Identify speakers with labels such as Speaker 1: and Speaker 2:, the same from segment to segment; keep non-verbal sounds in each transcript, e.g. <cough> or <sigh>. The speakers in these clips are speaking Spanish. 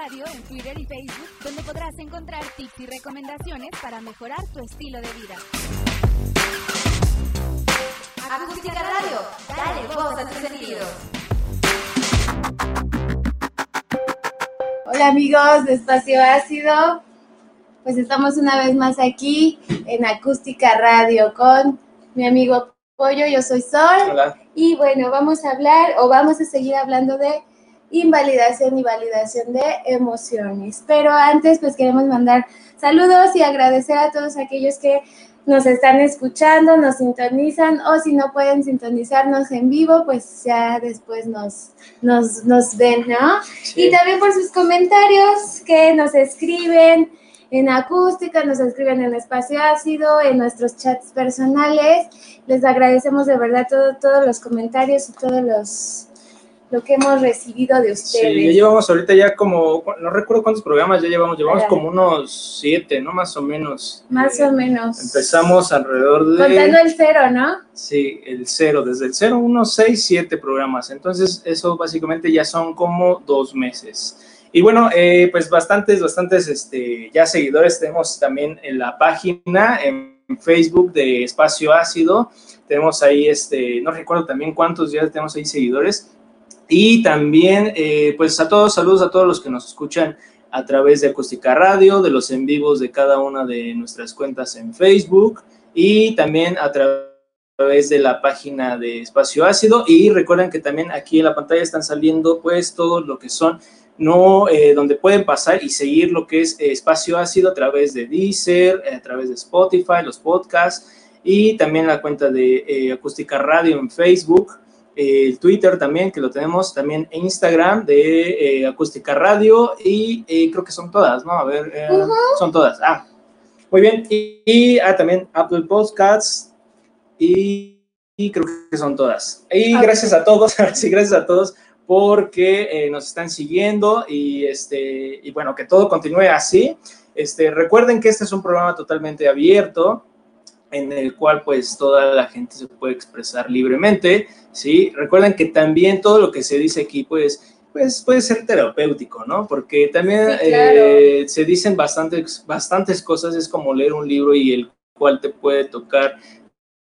Speaker 1: Radio en Twitter y Facebook, donde podrás encontrar tips y recomendaciones para mejorar tu estilo de vida. Acústica Radio, dale voz a tus sentidos.
Speaker 2: Hola amigos de Espacio Ácido, pues estamos una vez más aquí en Acústica Radio con mi amigo Pollo, yo soy Sol.
Speaker 3: Hola.
Speaker 2: Y bueno, vamos a hablar o vamos a seguir hablando de invalidación y validación de emociones. Pero antes, pues queremos mandar saludos y agradecer a todos aquellos que nos están escuchando, nos sintonizan o si no pueden sintonizarnos en vivo, pues ya después nos, nos, nos ven, ¿no?
Speaker 3: Sí.
Speaker 2: Y también por sus comentarios que nos escriben en acústica, nos escriben en espacio ácido, en nuestros chats personales. Les agradecemos de verdad todo, todos los comentarios y todos los lo que hemos recibido de
Speaker 3: Sí,
Speaker 2: ustedes.
Speaker 3: ya llevamos ahorita ya como, no recuerdo cuántos programas ya llevamos, llevamos como unos siete, ¿no? Más o menos.
Speaker 2: Más
Speaker 3: Eh,
Speaker 2: o menos.
Speaker 3: Empezamos alrededor de...
Speaker 2: Contando el cero, ¿no?
Speaker 3: Sí, el cero, desde el cero, unos seis, siete programas. Entonces, eso básicamente ya son como dos meses. Y bueno, eh, pues bastantes, bastantes este, ya seguidores tenemos también en la página, en Facebook de Espacio Ácido. Tenemos ahí, este, no recuerdo también cuántos ya tenemos ahí seguidores. Y también, eh, pues a todos, saludos a todos los que nos escuchan a través de Acústica Radio, de los en vivos de cada una de nuestras cuentas en Facebook y también a través de la página de Espacio Ácido. Y recuerden que también aquí en la pantalla están saliendo pues todo lo que son no eh, donde pueden pasar y seguir lo que es Espacio Ácido a través de Deezer, a través de Spotify, los podcasts y también la cuenta de eh, Acústica Radio en Facebook, el Twitter también que lo tenemos, también en Instagram de eh, Acústica Radio y eh, creo que son todas, ¿no? A ver, eh, son todas. Ah, muy bien. Y, y, ah, también Apple Podcasts y, y creo que son todas. Y gracias a todos, <laughs> sí, gracias a todos porque nos están siguiendo y, este, y bueno, que todo continúe así. Este, recuerden que este es un programa totalmente abierto en el cual pues toda la gente se puede expresar libremente, ¿sí? Recuerden que también todo lo que se dice aquí pues, pues puede ser terapéutico, ¿no? Porque también
Speaker 2: Sí, claro.
Speaker 3: eh, se dicen bastantes, bastantes cosas, es como leer un libro y el cual te puede tocar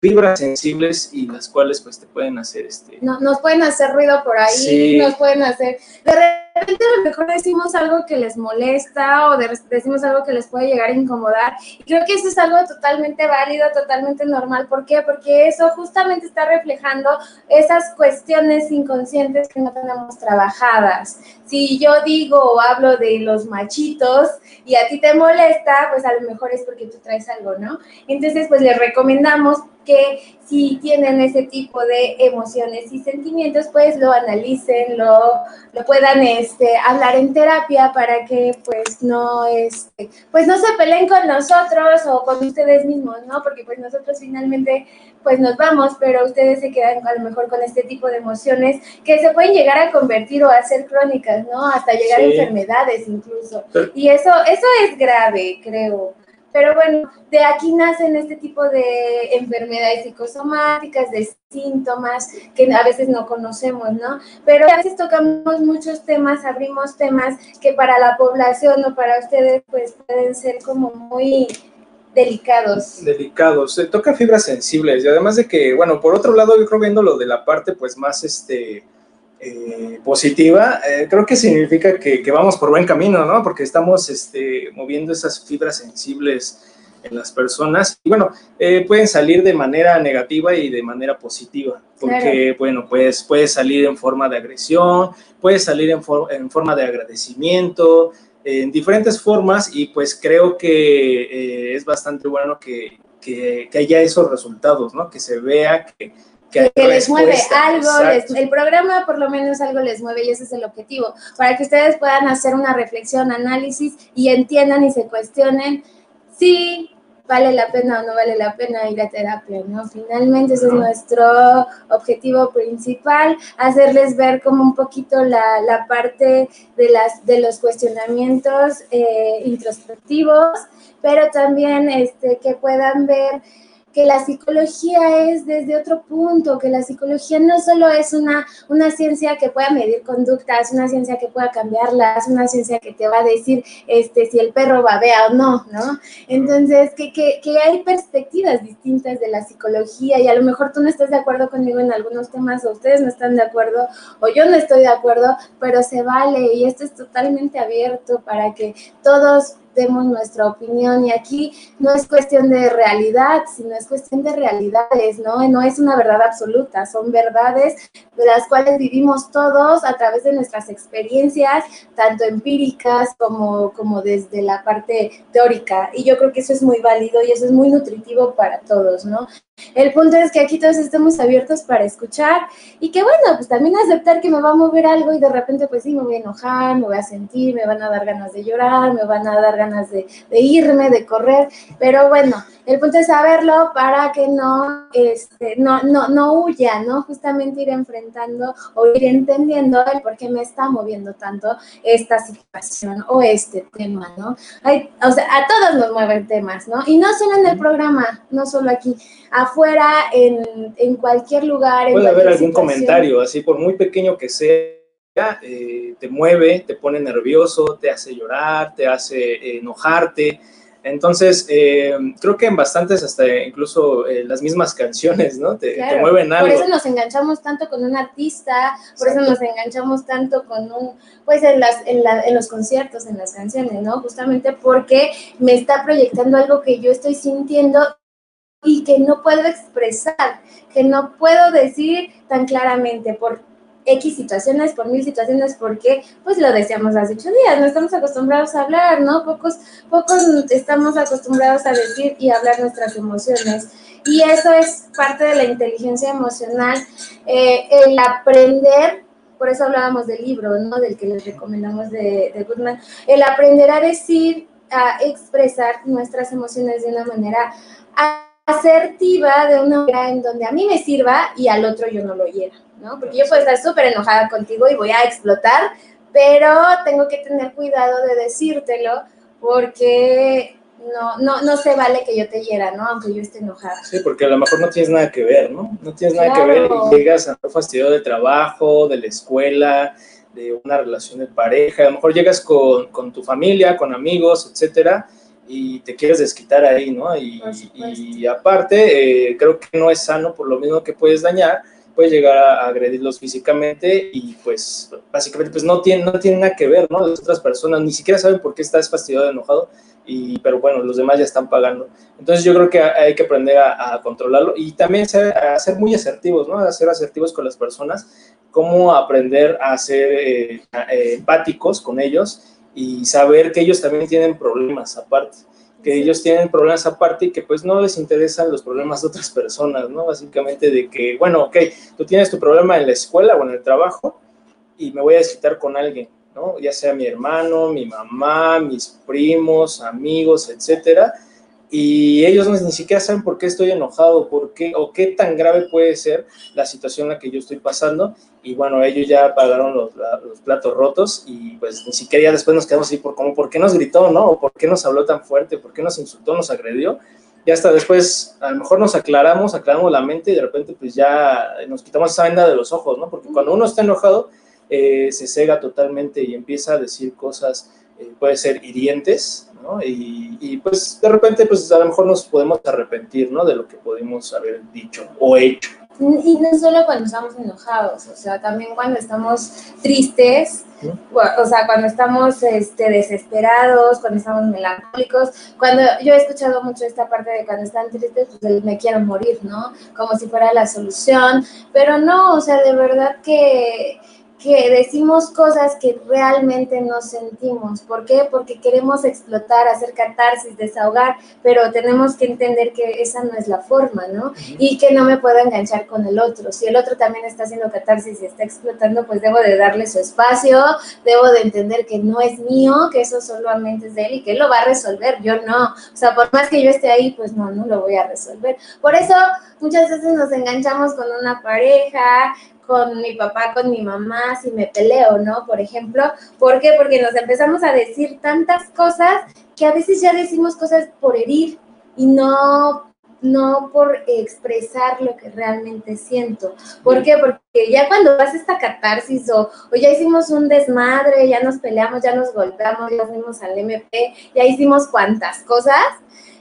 Speaker 3: fibras sensibles y las cuales pues te pueden hacer este...
Speaker 2: No- nos pueden hacer ruido por ahí,
Speaker 3: Sí.
Speaker 2: nos pueden hacer. De repente, a lo mejor decimos algo que les molesta o de- decimos algo que les puede llegar a incomodar. Y creo que eso es algo totalmente válido, totalmente normal. ¿Por qué? Porque eso justamente está reflejando esas cuestiones inconscientes que no tenemos trabajadas. Si yo digo o hablo de los machitos y a ti te molesta, pues a lo mejor es porque tú traes algo, ¿no? Entonces, pues les recomendamos que si tienen ese tipo de emociones y sentimientos, pues lo analicen, lo, lo puedan este, hablar en terapia para que pues no, este, pues no se peleen con nosotros o con ustedes mismos, ¿no? Porque pues nosotros finalmente pues nos vamos, pero ustedes se quedan a lo mejor con este tipo de emociones que se pueden llegar a convertir o a ser crónicas, ¿no? Hasta llegar a
Speaker 3: Sí.
Speaker 2: enfermedades incluso. Y eso, eso es grave, creo. Pero bueno, de aquí nacen este tipo de enfermedades psicosomáticas, de síntomas que a veces no conocemos, ¿no? Pero a veces tocamos muchos temas, abrimos temas que para la población o para ustedes pues pueden ser como muy delicados.
Speaker 3: delicados, se toca fibras sensibles y además de que, bueno, por otro lado, yo creo viendo lo de la parte pues más este eh, positiva, eh, creo que significa que, que vamos por buen camino, ¿no? Porque estamos este, moviendo esas fibras sensibles en las personas y bueno, eh, pueden salir de manera negativa y de manera positiva, porque bueno, pues puede salir en forma de agresión, puede salir en, for- en forma de agradecimiento, en diferentes formas y pues creo que eh, es bastante bueno que, que, que haya esos resultados, ¿no? Que se vea que, que,
Speaker 2: les mueve algo, les- el programa por lo menos algo les mueve y ese es el objetivo, para que ustedes puedan hacer una reflexión, análisis y entiendan y se cuestionen si vale la pena o no vale la pena ir a terapia, ¿no? Finalmente ese es nuestro objetivo principal, hacerles ver como un poquito la, la parte de, las, de los cuestionamientos eh, introspectivos, pero también este, que puedan ver que la psicología es desde otro punto, que la psicología no solo es una, una ciencia que pueda medir conductas, una ciencia que pueda cambiarlas, una ciencia que te va a decir este, si el perro babea o no, ¿no? Entonces, que, que, que hay perspectivas distintas de la psicología y a lo mejor tú no estás de acuerdo conmigo en algunos temas o ustedes no están de acuerdo o yo no estoy de acuerdo, pero se vale y esto es totalmente abierto para que todos demos nuestra opinión y aquí no es cuestión de realidad, sino es cuestión de realidades, ¿no? No es una verdad absoluta, son verdades de las cuales vivimos todos a través de nuestras experiencias, tanto empíricas como, como desde la parte teórica. Y yo creo que eso es muy válido y eso es muy nutritivo para todos, ¿no? El punto es que aquí todos estemos abiertos para escuchar y que bueno, pues también aceptar que me va a mover algo y de repente pues sí, me voy a enojar, me voy a sentir, me van a dar ganas de llorar, me van a dar ganas de, de irme, de correr, pero bueno, el punto es saberlo para que no, este, no, no, no huya, ¿no? Justamente ir enfrentando o ir entendiendo el por qué me está moviendo tanto esta situación o este tema, ¿no? Hay, o sea, a todos nos mueven temas, ¿no? Y no solo en el programa, no solo aquí, afuera, en, en cualquier lugar.
Speaker 3: Puede haber algún comentario, así por muy pequeño que sea. Eh, te mueve, te pone nervioso, te hace llorar, te hace enojarte, entonces, eh, creo que en bastantes, hasta incluso eh, las mismas canciones, ¿no? Te, mueven algo.
Speaker 2: Por eso nos enganchamos tanto con un artista, por eso nos enganchamos tanto con un, pues en, las, en, la, en los conciertos, en las canciones, ¿no? Justamente porque me está proyectando algo que yo estoy sintiendo y que no puedo expresar, que no puedo decir tan claramente por X situaciones, por mil situaciones, porque pues lo decíamos hace ocho días, no estamos acostumbrados a hablar, ¿no? Pocos, pocos estamos acostumbrados a decir y hablar nuestras emociones. Y eso es parte de la inteligencia emocional, eh, el aprender, por eso hablábamos del libro, ¿no? Del que les recomendamos de, de Goodman, el aprender a decir, a expresar nuestras emociones de una manera asertiva, de una manera en donde a mí me sirva y al otro yo no lo hiera. ¿no? Porque yo puedo estar súper enojada contigo y voy a explotar, pero tengo que tener cuidado de decírtelo porque no, no, no se vale que yo te hiera, ¿no? Aunque yo esté enojada.
Speaker 3: Sí, porque a lo mejor no tienes nada que ver, ¿no? No tienes nada que ver y llegas a un fastidio de trabajo, de la escuela, de una relación de pareja, a lo mejor llegas con, con tu familia, con amigos, etcétera, y te quieres desquitar ahí, ¿no? Y, y aparte, eh, creo que no es sano por lo mismo que puedes dañar, puede llegar a agredirlos físicamente y pues básicamente pues no tiene, no tiene nada que ver, ¿no? Las otras personas ni siquiera saben por qué estás fastidiado, enojado, y, pero bueno, los demás ya están pagando. Entonces yo creo que hay que aprender a, controlarlo y también ser, a ser muy asertivos, ¿no? A ser asertivos con las personas, cómo aprender a ser eh, eh, empáticos con ellos y saber que ellos también tienen problemas aparte que ellos tienen problemas aparte y que pues no les interesan los problemas de otras personas, ¿no? Básicamente de que, bueno, ok, tú tienes tu problema en la escuela o en el trabajo y me voy a desquitar con alguien, ¿no? Ya sea mi hermano, mi mamá, mis primos, amigos, etcétera, y ellos ni siquiera saben por qué estoy enojado, por qué o qué tan grave puede ser la situación en la que yo estoy pasando. Y bueno, ellos ya pagaron los, los platos rotos y pues ni siquiera ya después nos quedamos así por como, ¿por qué nos gritó, no? ¿O por qué nos habló tan fuerte? ¿Por qué nos insultó, nos agredió? Y hasta después a lo mejor nos aclaramos, aclaramos la mente y de repente pues ya nos quitamos esa venda de los ojos, ¿no? Porque cuando uno está enojado eh, se cega totalmente y empieza a decir cosas, eh, puede ser hirientes, y, pues de repente, pues a lo mejor nos podemos arrepentir, ¿no? De lo que pudimos haber dicho o hecho.
Speaker 2: Y no solo cuando estamos enojados, o sea, también cuando estamos tristes, o sea, cuando estamos este, desesperados, cuando estamos melancólicos, cuando yo he escuchado mucho esta parte de cuando están tristes, pues me quiero morir, ¿no? Como si fuera la solución, pero no, o sea, de verdad que que decimos cosas que realmente no sentimos. ¿Por qué? Porque queremos explotar, hacer catarsis, desahogar, pero tenemos que entender que esa no es la forma, ¿no? Y que no me puedo enganchar con el otro. Si el otro también está haciendo catarsis y está explotando, pues debo de darle su espacio, debo de entender que no es mío, que eso solamente es de él y que él lo va a resolver, yo no. O sea, por más que yo esté ahí, pues no, no lo voy a resolver. Por eso muchas veces nos enganchamos con una pareja, con mi papá, con mi mamá, si me peleo, ¿no? Por ejemplo, ¿por qué? Porque nos empezamos a decir tantas cosas que a veces ya decimos cosas por herir y no no por expresar lo que realmente siento. ¿Por qué? Porque ya cuando vas esta catarsis o, o, ya hicimos un desmadre, ya nos peleamos, ya nos golpeamos, ya fuimos al MP, ya hicimos cuantas cosas,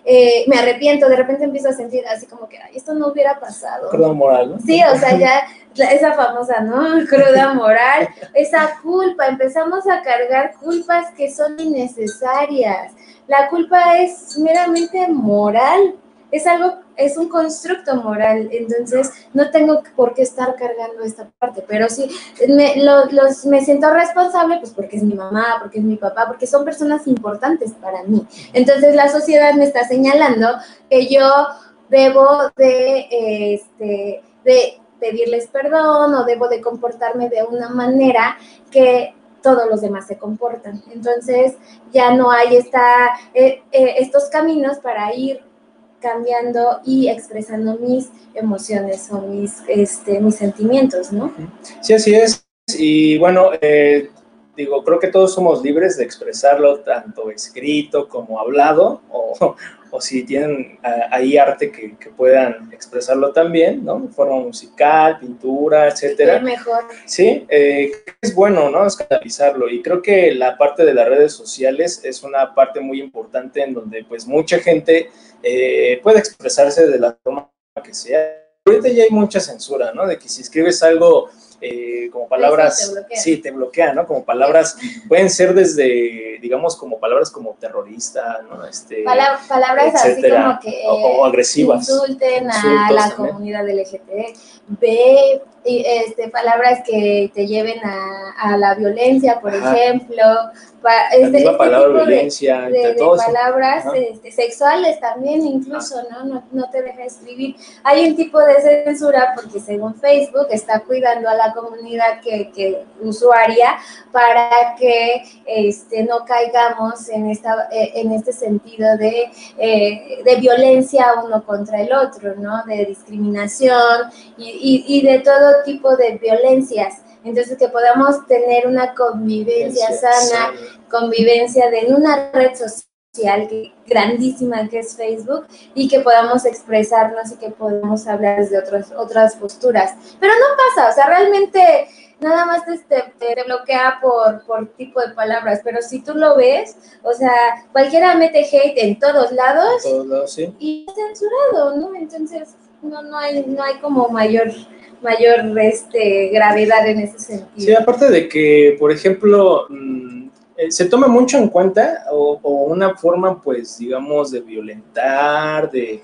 Speaker 2: eh, me arrepiento, de repente empiezo a sentir así como que, ay, esto no hubiera pasado.
Speaker 3: Cruda moral, ¿no?
Speaker 2: Sí, o sea, ya esa famosa, ¿no? <laughs> Cruda moral, esa culpa, empezamos a cargar culpas que son innecesarias. La culpa es meramente moral, es algo, es un constructo moral, entonces no tengo por qué estar cargando esta parte, pero sí, me, los, me siento responsable, pues porque es mi mamá, porque es mi papá, porque son personas importantes para mí. Entonces la sociedad me está señalando que yo debo de, este, de pedirles perdón o debo de comportarme de una manera que todos los demás se comportan. Entonces ya no hay esta, eh, eh, estos caminos para ir cambiando y expresando mis emociones o mis, este, mis sentimientos, ¿no?
Speaker 3: Sí, así es. Y bueno, eh, digo, creo que todos somos libres de expresarlo tanto escrito como hablado, o, o si tienen ahí arte que, que, puedan expresarlo también, ¿no? De forma musical, pintura, etcétera.
Speaker 2: Es mejor.
Speaker 3: Sí, eh, es bueno, ¿no? Escandalizarlo. Y creo que la parte de las redes sociales es una parte muy importante en donde pues mucha gente eh, puede expresarse de la forma que sea. Ahorita ya hay mucha censura, ¿no? De que si escribes algo eh, como palabras, sí, te bloquea, ¿no? Como palabras, pueden ser desde, digamos, como palabras como terrorista, ¿no? Este,
Speaker 2: palabras así como que
Speaker 3: o, agresivas.
Speaker 2: Insulten a la comunidad LGTB. B, este, palabras que te lleven a, a la violencia, por ejemplo,
Speaker 3: este, este palabra violencia,
Speaker 2: de, de, palabras este, sexuales también incluso, ¿no? ¿no? ¿no? te deja escribir. Hay un tipo de censura porque según Facebook está cuidando a la comunidad que, que usuaria para que este, no caigamos en, esta, eh, en este sentido de, eh, de violencia uno contra el otro, ¿no? De discriminación y, y, y de todo tipo de violencias. Entonces, que podamos tener una convivencia sana, convivencia de, en una red social que, grandísima que es Facebook y que podamos expresarnos y que podamos hablar desde otras otras posturas. Pero no pasa, o sea, realmente nada más te, te, bloquea por, por tipo de palabras, pero si tú lo ves, o sea, cualquiera mete hate en todos lados,
Speaker 3: todos lados sí.
Speaker 2: y censurado, ¿no? Entonces, no, no, hay, no hay como mayor mayor este, gravedad en ese sentido.
Speaker 3: Sí, aparte de que, por ejemplo, mm, eh, se toma mucho en cuenta o, una forma, pues, digamos, de violentar, de,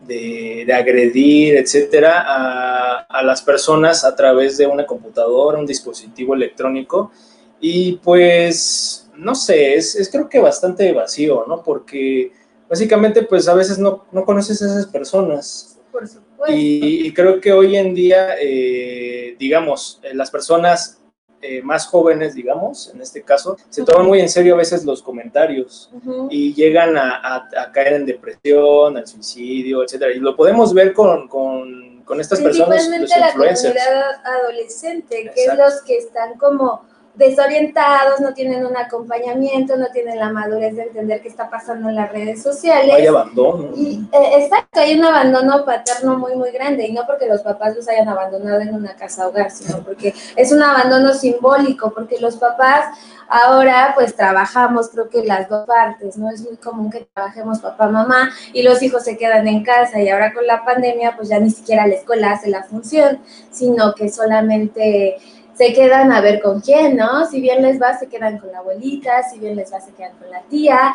Speaker 3: de, agredir, etcétera, a, a, las personas a través de una computadora, un dispositivo electrónico. Y pues, no sé, es, es creo que bastante vacío, ¿no? Porque básicamente, pues, a veces no, no conoces a esas personas.
Speaker 2: Por supuesto.
Speaker 3: Y, creo que hoy en día, eh, digamos, eh, las personas eh, más jóvenes, digamos, en este caso, se toman muy en serio a veces los comentarios uh -huh. y llegan a, a, caer en depresión, al suicidio, etcétera. Y lo podemos ver con, con, con estas personas, los influencers.
Speaker 2: la comunidad adolescente, Exacto. que es los que están como desorientados, no tienen un acompañamiento, no tienen la madurez de entender qué está pasando en las redes sociales.
Speaker 3: Hay abandono.
Speaker 2: Y, eh, exacto, hay un abandono paterno muy, muy grande, y no porque los papás los hayan abandonado en una casa hogar, sino porque es un abandono simbólico, porque los papás ahora pues trabajamos, creo que las dos partes, ¿no? Es muy común que trabajemos papá, mamá, y los hijos se quedan en casa, y ahora con la pandemia pues ya ni siquiera la escuela hace la función, sino que solamente se quedan a ver con quién, ¿no? Si bien les va, se quedan con la abuelita, si bien les va, se quedan con la tía.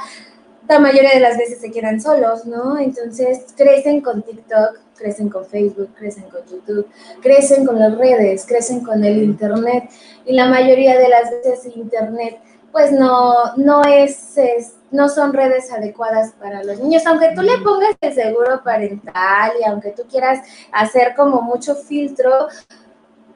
Speaker 2: La mayoría de las veces se quedan solos, ¿no? Entonces crecen con TikTok, crecen con Facebook, crecen con YouTube, crecen con las redes, crecen con el Internet. Y la mayoría de las veces Internet, pues no, no es, es no son redes adecuadas para los niños, aunque tú le pongas el seguro parental y aunque tú quieras hacer como mucho filtro,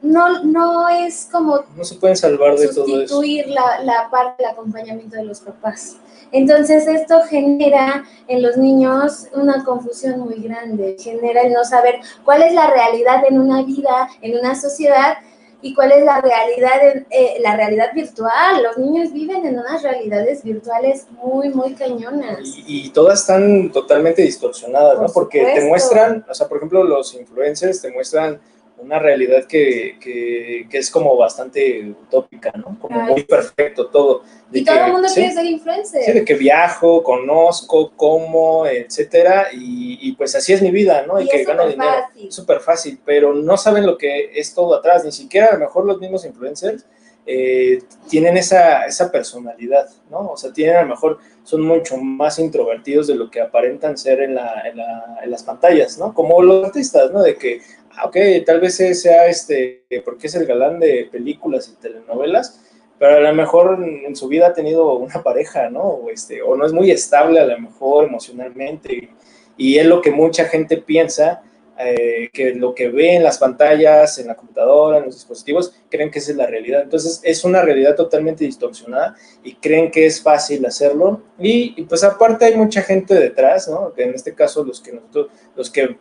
Speaker 2: no, no es como
Speaker 3: no se pueden salvar de todo eso.
Speaker 2: sustituir la, la parte del acompañamiento de los papás. Entonces esto genera en los niños una confusión muy grande, genera el no saber cuál es la realidad en una vida, en una sociedad y cuál es la realidad, eh, la realidad virtual. Los niños viven en unas realidades virtuales muy, muy cañonas.
Speaker 3: Y, todas están totalmente distorsionadas, ¿no? Porque te muestran, o sea, por ejemplo, los influencers te muestran una realidad que, que, que, es como bastante utópica, ¿no? Como muy perfecto todo.
Speaker 2: y todo el mundo quiere ser influencer.
Speaker 3: Sí, de que viajo, conozco, como, etcétera, y, y, pues así es mi vida, ¿no?
Speaker 2: Y, que gano dinero.
Speaker 3: Súper fácil, pero no saben lo que es todo atrás, ni siquiera a lo mejor los mismos influencers eh, tienen esa, esa personalidad, ¿no? O sea, tienen a lo mejor, son mucho más introvertidos de lo que aparentan ser en, la, en, la, en las pantallas, ¿no? Como los artistas, ¿no? De que, ah, ok, tal vez sea este, porque es el galán de películas y telenovelas, pero a lo mejor en su vida ha tenido una <laughs> pareja, ¿no? O, este, o no es muy estable a lo mejor emocionalmente, y es lo que mucha gente piensa, eh, que lo que ve en las pantallas, en la computadora, en los dispositivos, creen que esa es la realidad. Entonces es una realidad totalmente distorsionada y creen que es fácil hacerlo. Y, pues aparte hay mucha gente detrás, ¿no? Que en este caso los que nosotros, los que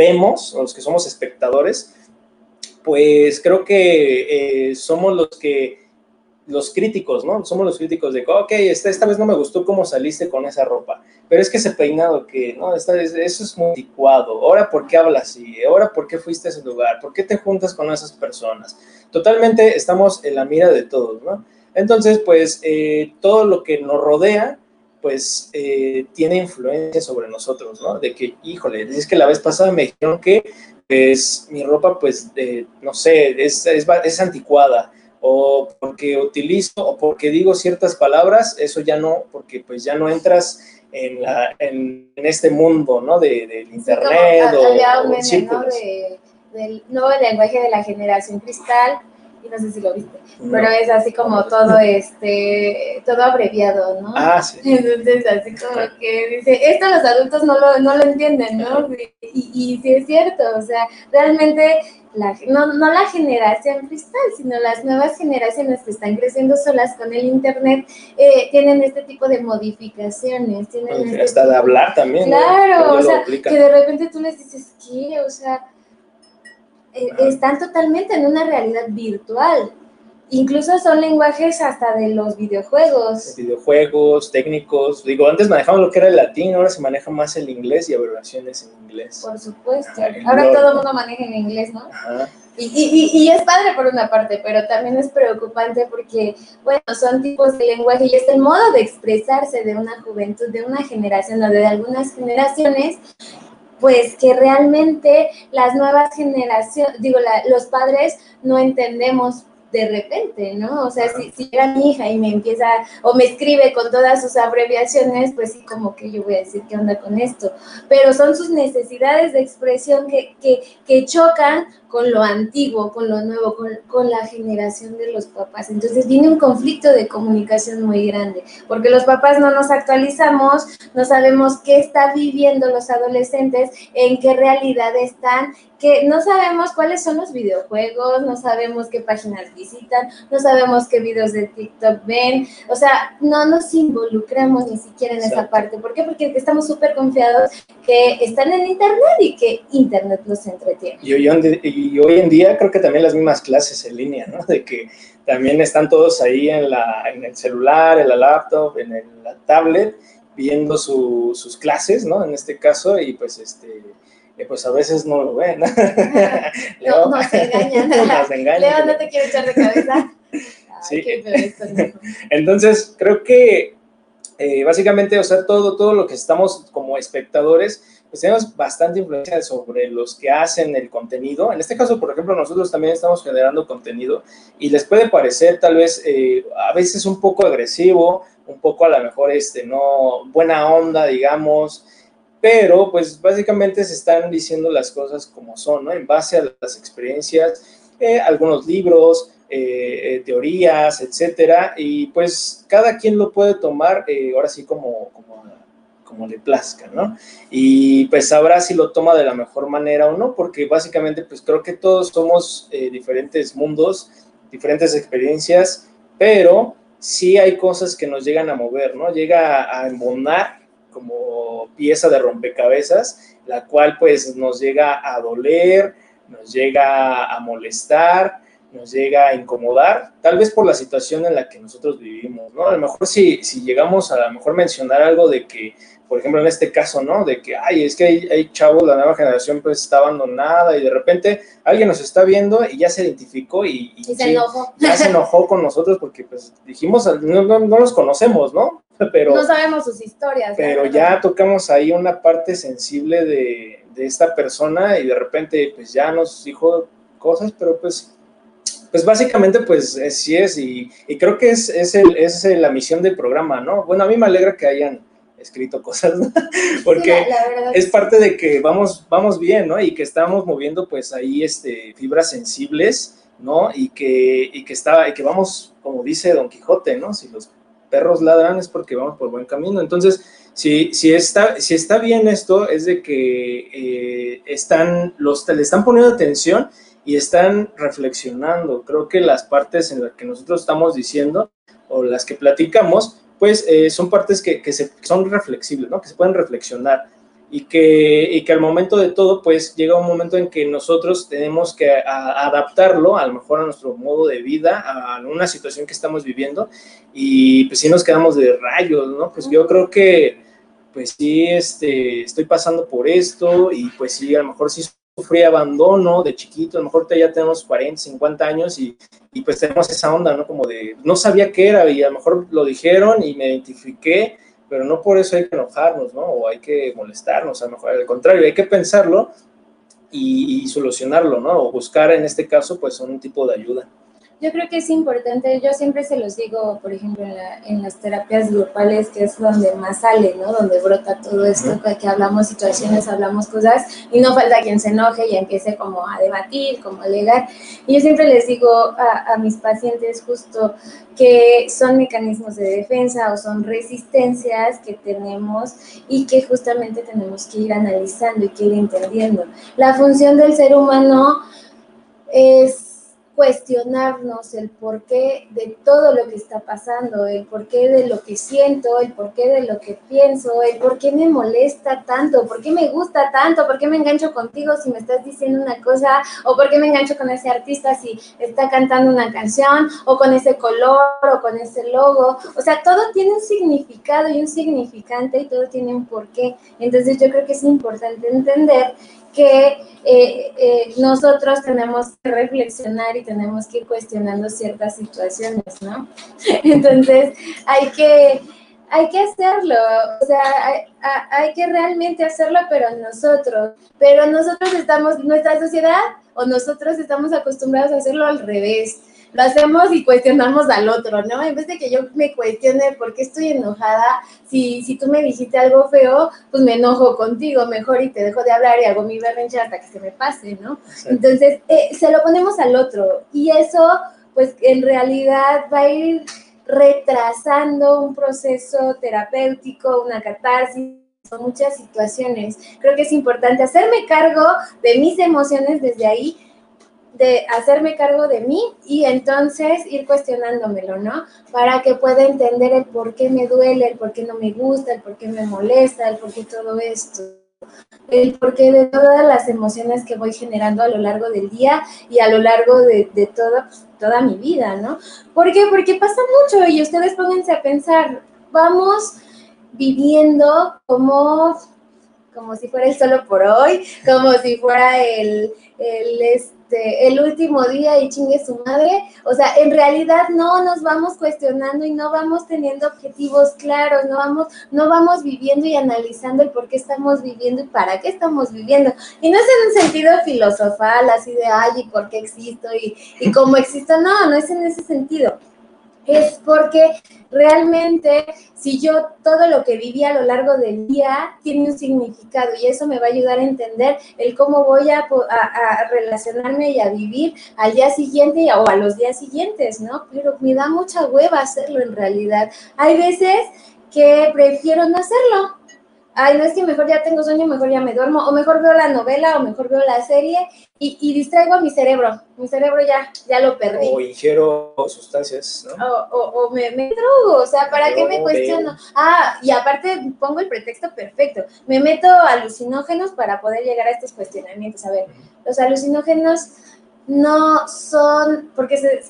Speaker 3: vemos, los que somos espectadores, pues creo que eh, somos los que los críticos, ¿no? Somos los críticos de, ok, esta, esta vez no me gustó cómo saliste con esa ropa, pero es que ese peinado que, ¿no? Esta, eso es muy anticuado. Ahora, ¿por qué hablas así? Ahora, ¿por qué fuiste a ese lugar? ¿Por qué te juntas con esas personas? Totalmente estamos en la mira de todos, ¿no? Entonces, pues, eh, todo lo que nos rodea, pues, eh, tiene influencia sobre nosotros, ¿no? De que, híjole, es que la vez pasada me dijeron que, pues, mi ropa, pues, no sé, es, es, es anticuada o porque utilizo o porque digo ciertas palabras, eso ya no, porque pues ya no entras en, la, en, este mundo, ¿no? De, del internet
Speaker 2: o, había un meme, ¿no? del nuevo lenguaje de la generación cristal, y no sé si lo viste, pero es así como todo este, todo abreviado, ¿no?
Speaker 3: Ah, sí. <laughs>
Speaker 2: Entonces, así como que dice, esto los adultos no lo, no lo entienden, ¿no? Y, y sí es cierto, o sea, realmente la, no, no, la generación cristal, sino las nuevas generaciones que están creciendo solas con el Internet, eh, tienen este tipo de modificaciones. Tienen
Speaker 3: este hasta de hablar también.
Speaker 2: Claro, o sea, que de repente tú les dices, ¿qué? O sea, eh, están totalmente en una realidad virtual. Incluso son lenguajes hasta de los videojuegos.
Speaker 3: Videojuegos, técnicos. Digo, antes manejamos lo que era el latín, ahora se maneja más el inglés y abreviaciones en inglés.
Speaker 2: Por supuesto. ahora todo el mundo maneja en inglés, ¿no? Y, y, y, es padre por una parte, pero también es preocupante porque, bueno, son tipos de lenguaje y es el modo de expresarse de una juventud, de una generación o de algunas generaciones pues que realmente las nuevas generaciones, digo, los padres no entendemos de repente, ¿no? O sea, si, si llega mi hija y me empieza o me escribe con todas sus abreviaciones, pues sí, como que yo voy a decir qué onda con esto. Pero son sus necesidades de expresión que, que, que chocan con lo antiguo, con lo nuevo, con, con, la generación de los papás. Entonces viene un conflicto de comunicación muy grande, porque los papás no nos actualizamos, no sabemos qué están viviendo los adolescentes, en qué realidad están que no sabemos cuáles son los videojuegos, no sabemos qué páginas visitan, no sabemos qué videos de TikTok ven, o sea, no nos involucramos ni siquiera en esa parte. ¿Por qué? Porque estamos súper confiados que están en Internet y que Internet los entretiene.
Speaker 3: Y hoy, y hoy en día creo que también las mismas clases en línea, ¿no? De que también están todos ahí en, la, en el celular, en la laptop, en la tablet, viendo sus clases, ¿no? En este caso, y pues este pues a veces no lo ven. <laughs>
Speaker 2: no, nos engañan. <laughs> nos engañan. Leo, no te quiero echar de cabeza. <laughs>
Speaker 3: sí. Entonces, creo que eh, básicamente, o sea, todo, todo lo que estamos como espectadores, pues tenemos bastante influencia sobre los que hacen el contenido. En este caso, por ejemplo, nosotros también estamos generando contenido y les puede parecer tal vez eh, a veces un poco agresivo, un poco a lo mejor, este, no, buena onda, digamos, pero pues básicamente se están diciendo las cosas como son, ¿no? En base a las experiencias, eh, algunos libros, eh, eh, teorías, etcétera, y pues cada quien lo puede tomar ahora sí como, como, como, le plazca, ¿no? Y pues sabrá si lo toma de la mejor manera o no, porque básicamente pues creo que todos somos diferentes mundos, diferentes experiencias, pero sí hay cosas que nos llegan a mover, ¿no? Llega a embonar como pieza de rompecabezas, la cual pues nos llega a doler, nos llega a molestar, nos llega a incomodar, tal vez por la situación en la que nosotros vivimos, ¿no? A lo mejor si, si llegamos a, lo mejor mencionar algo de que, por ejemplo, en este caso, ¿no? De que, ay, es que hay, chavos, la nueva generación pues está abandonada y de repente alguien nos está viendo y ya se identificó y,
Speaker 2: se enojó.
Speaker 3: Ya se enojó con nosotros porque pues dijimos, no, no, no los conocemos, ¿no? <laughs> Pero,
Speaker 2: no sabemos sus historias.
Speaker 3: Pero ya tocamos ahí una parte sensible de, de esta persona y de repente pues ya nos dijo cosas, pero pues pues básicamente, pues sí es, y, creo que es, es, el, es, la misión del programa, ¿no? Bueno, a mí me alegra que hayan escrito cosas, ¿no? <laughs> porque es parte de que vamos, vamos bien, ¿no? Y que estamos moviendo, pues ahí, este, fibras sensibles, ¿no? Y que, y que, está, y que vamos, como dice Don Quijote, ¿no? Si los perros ladran es porque vamos por buen camino. Entonces, si, si, está, si está bien esto, es de que eh, están, los, le están poniendo atención y están reflexionando. Creo que las partes en las que nosotros estamos diciendo o las que platicamos, pues eh, son partes que, que son reflexibles, ¿no? que se pueden reflexionar y que, y que al momento de todo, pues llega un momento en que nosotros tenemos que adaptarlo a lo mejor a nuestro modo de vida, a una situación que estamos viviendo y pues si nos quedamos de rayos, ¿no? Pues yo creo que pues sí, este, estoy pasando por esto y pues sí, a lo mejor sí sufrí abandono de chiquito, a lo mejor ya tenemos 40, 50 años y, y, pues tenemos esa onda, ¿no? Como de, no sabía qué era y a lo mejor lo dijeron y me identifiqué, pero no por eso hay que enojarnos, ¿no? O hay que molestarnos, a lo mejor al contrario, hay que pensarlo y, y solucionarlo, ¿no? O buscar en este caso pues un tipo de ayuda
Speaker 2: yo creo que es importante, yo siempre se los digo, por ejemplo, en, la, en las terapias grupales, que es donde más sale, ¿no? Donde brota todo esto, que hablamos situaciones, hablamos cosas, y no falta quien se enoje y empiece como a debatir, como a alegar. Y yo siempre les digo a, a mis pacientes justo que son mecanismos de defensa o son resistencias que tenemos y que justamente tenemos que ir analizando y que ir entendiendo. La función del ser humano es cuestionarnos el porqué de todo lo que está pasando, el porqué de lo que siento, el porqué de lo que pienso, el por qué me molesta tanto, por qué me gusta tanto, por qué me engancho contigo si me estás diciendo una cosa, o por qué me engancho con ese artista si está cantando una canción, o con ese color, o con ese logo. O sea, todo tiene un significado y un significante y todo tiene un porqué. Entonces yo creo que es importante entender que eh, eh, nosotros tenemos que reflexionar y tenemos que ir cuestionando ciertas situaciones, ¿no? <laughs> Entonces, hay que, hay que hacerlo, o sea, hay, hay, que realmente hacerlo, pero nosotros, pero nosotros estamos, nuestra sociedad o nosotros estamos acostumbrados a hacerlo al revés lo hacemos y cuestionamos al otro, ¿no? En vez de que yo me cuestione por qué estoy enojada, si, si tú me dijiste algo feo, pues me enojo contigo mejor y te dejo de hablar y hago mi berrinche hasta que se me pase, ¿no? Entonces, eh, se lo ponemos al otro y eso, pues en realidad va a ir retrasando un proceso terapéutico, una catarsis, muchas situaciones. Creo que es importante hacerme cargo de mis emociones desde ahí de hacerme cargo de mí y entonces ir cuestionándomelo, ¿no? Para que pueda entender el por qué me duele, el por qué no me gusta, el por qué me molesta, el por qué todo esto el porqué de todas las emociones que voy generando a lo largo del día y a lo largo de, toda, pues, toda mi vida, ¿no? ¿Por qué? Porque pasa mucho y ustedes pónganse a pensar, vamos viviendo como, como si fuera el solo por hoy, como si fuera el, el, este, el último día y chingue su madre. O sea, en realidad no nos vamos cuestionando y no vamos teniendo objetivos claros, no vamos, no vamos viviendo y analizando el por qué estamos viviendo y para qué estamos viviendo. Y no es en un sentido filosofal, así de, ay, ¿y por qué existo? Y, y cómo existo. No, no es en ese sentido es porque realmente si yo todo lo que viví a lo largo del día tiene un significado y eso me va a ayudar a entender el cómo voy a, relacionarme y a vivir al día siguiente o a los días siguientes, ¿no? Pero me da mucha hueva hacerlo en realidad. Hay veces que prefiero no hacerlo, ay, no es que mejor ya tengo sueño, mejor ya me duermo, o mejor veo la novela, o mejor veo la serie, y, distraigo a mi cerebro. Mi cerebro ya, ya lo perdí.
Speaker 3: O ingiero sustancias, ¿no?
Speaker 2: O, o, me, me, drogo, o sea, ¿para qué me cuestiono? Ah, y aparte pongo el pretexto perfecto. Me meto alucinógenos para poder llegar a estos cuestionamientos. A ver, los alucinógenos no son, porque se,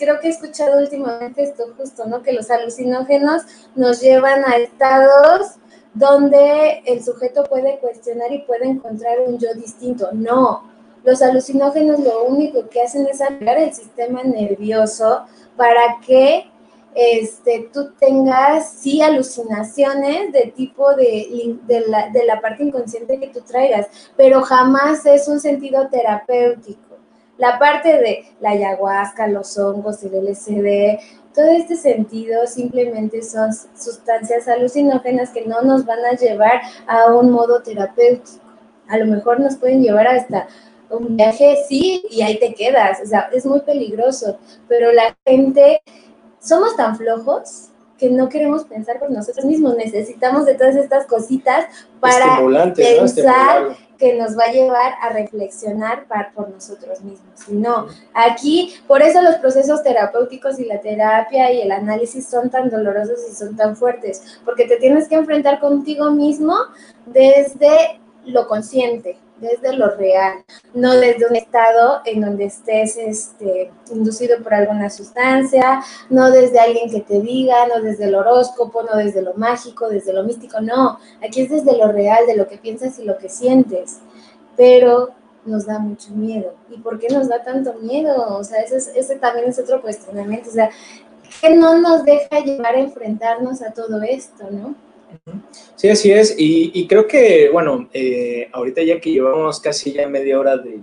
Speaker 2: creo que he escuchado últimamente esto justo, ¿no? Que los alucinógenos nos llevan a estados donde el sujeto puede cuestionar y puede encontrar un yo distinto. No, los alucinógenos lo único que hacen es alterar el sistema nervioso para que este, tú tengas, sí, alucinaciones de tipo de, de, la, de la parte inconsciente que tú traigas, pero jamás es un sentido terapéutico la parte de la ayahuasca, los hongos, el LSD, todo este sentido simplemente son sustancias alucinógenas que no nos van a llevar a un modo terapéutico. A lo mejor nos pueden llevar hasta un viaje, sí, y ahí te quedas. O sea, es muy peligroso, pero la gente, somos tan flojos que no queremos pensar por nosotros mismos. Necesitamos de todas estas cositas para pensar que nos va a llevar a reflexionar por nosotros mismos. No, aquí, por eso los procesos terapéuticos y la terapia y el análisis son tan dolorosos y son tan fuertes, porque te tienes que enfrentar contigo mismo desde lo consciente, desde lo real, no desde un estado en donde estés este, inducido por alguna sustancia, no desde alguien que te diga, no desde el horóscopo, no desde lo mágico, desde lo místico, no, aquí es desde lo real, de lo que piensas y lo que sientes, pero nos da mucho miedo. ¿Y por qué nos da tanto miedo? O sea, ese, ese también es otro cuestionamiento, o sea, ¿qué no nos deja llevar a enfrentarnos a todo esto, no?
Speaker 3: Sí, así es. Y, creo que, bueno, eh, ahorita ya que llevamos casi ya media hora de,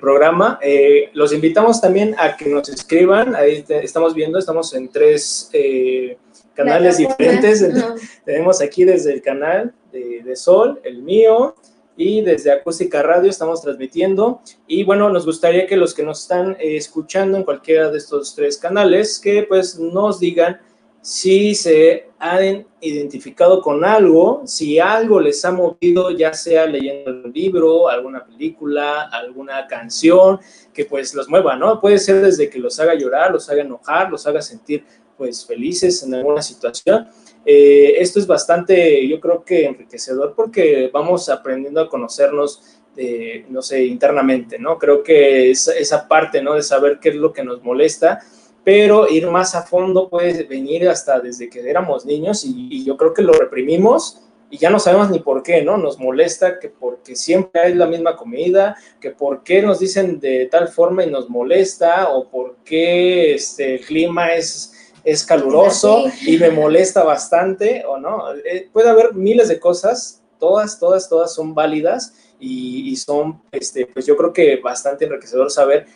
Speaker 3: programa, eh, los invitamos también a que nos escriban. Ahí estamos viendo, estamos en tres eh, canales diferentes. <laughs> Tenemos aquí desde el canal de, Sol, el mío, y desde Acústica Radio estamos transmitiendo. Y bueno, nos gustaría que los que nos están escuchando en cualquiera de estos tres canales, que pues nos digan si se han identificado con algo, si algo les ha movido, ya sea leyendo un libro, alguna película, alguna canción, que pues los mueva, ¿no? Puede ser desde que los haga llorar, los haga enojar, los haga sentir pues felices en alguna situación. Eh, esto es bastante, yo creo que enriquecedor porque vamos aprendiendo a conocernos, eh, no sé, internamente, ¿no? Creo que esa, esa parte, ¿no? De saber qué es lo que nos molesta pero ir más a fondo puede venir hasta desde que éramos niños y, yo creo que lo reprimimos y ya no sabemos ni por qué, ¿no? Nos molesta que porque siempre hay la misma comida, que por qué nos dicen de tal forma y nos molesta, o por qué este, el clima es, es caluroso y me molesta bastante, o no. Eh, puede haber miles de cosas, todas, todas, todas son válidas y, y son, este, pues yo creo que bastante enriquecedor saber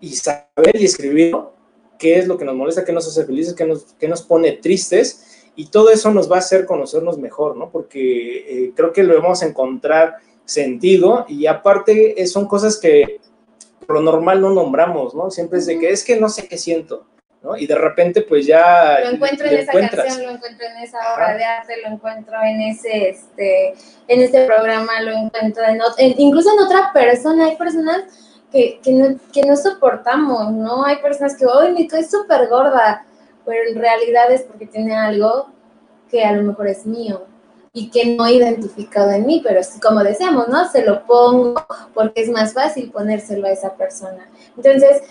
Speaker 3: y saber y escribirlo qué es lo que nos molesta, qué nos hace felices, qué nos, qué nos pone tristes, y todo eso nos va a hacer conocernos mejor, ¿no? Porque eh, creo que lo vamos a encontrar sentido, y aparte eh, son cosas que por lo normal no nombramos, ¿no? Siempre es de que es que no sé qué siento, ¿no? Y de repente pues
Speaker 2: ya... Lo encuentro en esa canción, lo encuentro en esa obra de arte, lo encuentro en ese, este, en este programa, lo encuentro en, en incluso en otra persona, hay personas que, que, no, que no soportamos, ¿no? Hay personas que, hoy me estoy súper gorda, pero en realidad es porque tiene algo que a lo mejor es mío y que no he identificado en mí, pero como decíamos, ¿no? Se lo pongo porque es más fácil ponérselo a esa persona. Entonces,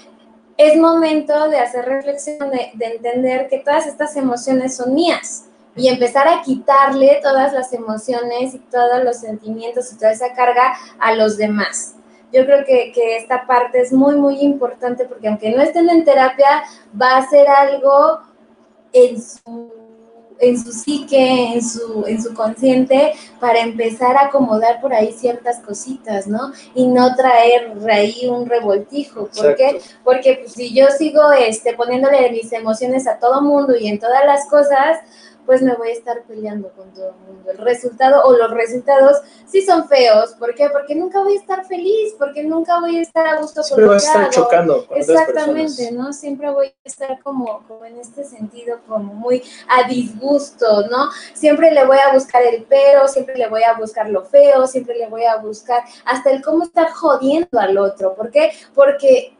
Speaker 2: es momento de hacer reflexión, de, de entender que todas estas emociones son mías y empezar a quitarle todas las emociones y todos los sentimientos y toda esa carga a los demás yo creo que, que, esta parte es muy, muy importante porque aunque no estén en terapia, va a ser algo en su, en su psique, en su, en su consciente, para empezar a acomodar por ahí ciertas cositas, ¿no? Y no traer ahí un revoltijo. ¿Por qué? Porque pues, si yo sigo este, poniéndole mis emociones a todo mundo y en todas las cosas, pues me voy a estar peleando con todo el mundo. El resultado o los resultados sí son feos. ¿Por qué? Porque nunca voy a estar feliz, porque nunca voy a estar a gusto
Speaker 3: Siempre con lo que chocando con
Speaker 2: Exactamente, ¿no? Siempre voy a estar como, como en este sentido, como muy a disgusto, ¿no? Siempre le voy a buscar el pero, siempre le voy a buscar lo feo, siempre le voy a buscar hasta el cómo estar jodiendo al otro. ¿Por qué? Porque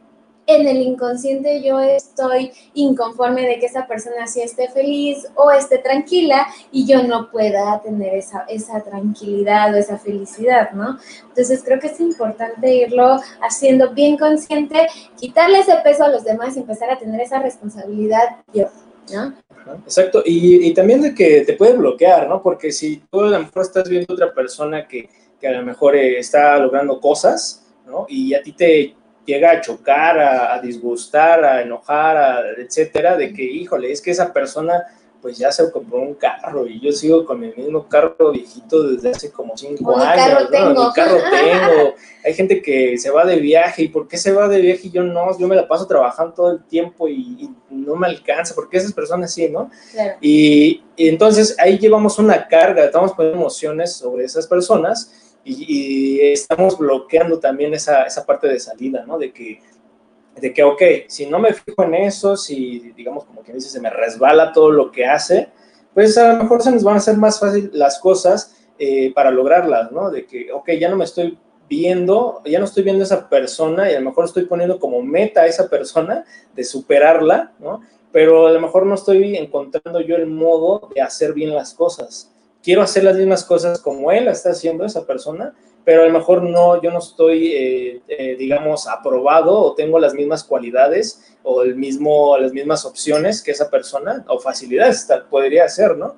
Speaker 2: en el inconsciente yo estoy inconforme de que esa persona sí esté feliz o esté tranquila y yo no pueda tener esa, esa tranquilidad o esa felicidad, ¿no? Entonces creo que es importante irlo haciendo bien consciente, quitarle ese peso a los demás y empezar a tener esa responsabilidad yo, ¿no?
Speaker 3: Exacto, y, y, también de que te puede bloquear, ¿no? Porque si tú a lo mejor estás viendo otra persona que, que a lo mejor eh, está logrando cosas, ¿no? Y a ti te llega a chocar, a, disgustar, a enojar, a, etcétera, de que, híjole, es que esa persona pues ya se compró un carro y yo sigo con mi mismo carro viejito desde hace como cinco años.
Speaker 2: Carro tengo.
Speaker 3: Mi carro <laughs> tengo. Hay gente que se va de viaje y ¿por qué se va de viaje y yo no? Yo me la paso trabajando todo el tiempo y, no me alcanza, porque esas personas sí, ¿no? Y, y entonces ahí llevamos una carga, estamos poniendo emociones sobre esas personas y, estamos bloqueando también esa, esa, parte de salida, ¿no? De que, de que, ok, si no me fijo en eso, si, digamos, como quien dice, se me resbala todo lo que hace, pues a lo mejor se nos van a hacer más fácil las cosas eh, para lograrlas, ¿no? De que, ok, ya no me estoy viendo, ya no estoy viendo a esa persona y a lo mejor estoy poniendo como meta a esa persona de superarla, ¿no? Pero a lo mejor no estoy encontrando yo el modo de hacer bien las cosas quiero hacer las mismas cosas como él está haciendo esa persona, pero a lo mejor no, yo no estoy, eh, eh, digamos, aprobado o tengo las mismas cualidades o el mismo, las mismas opciones que esa persona o facilidades, podría ser, ¿no?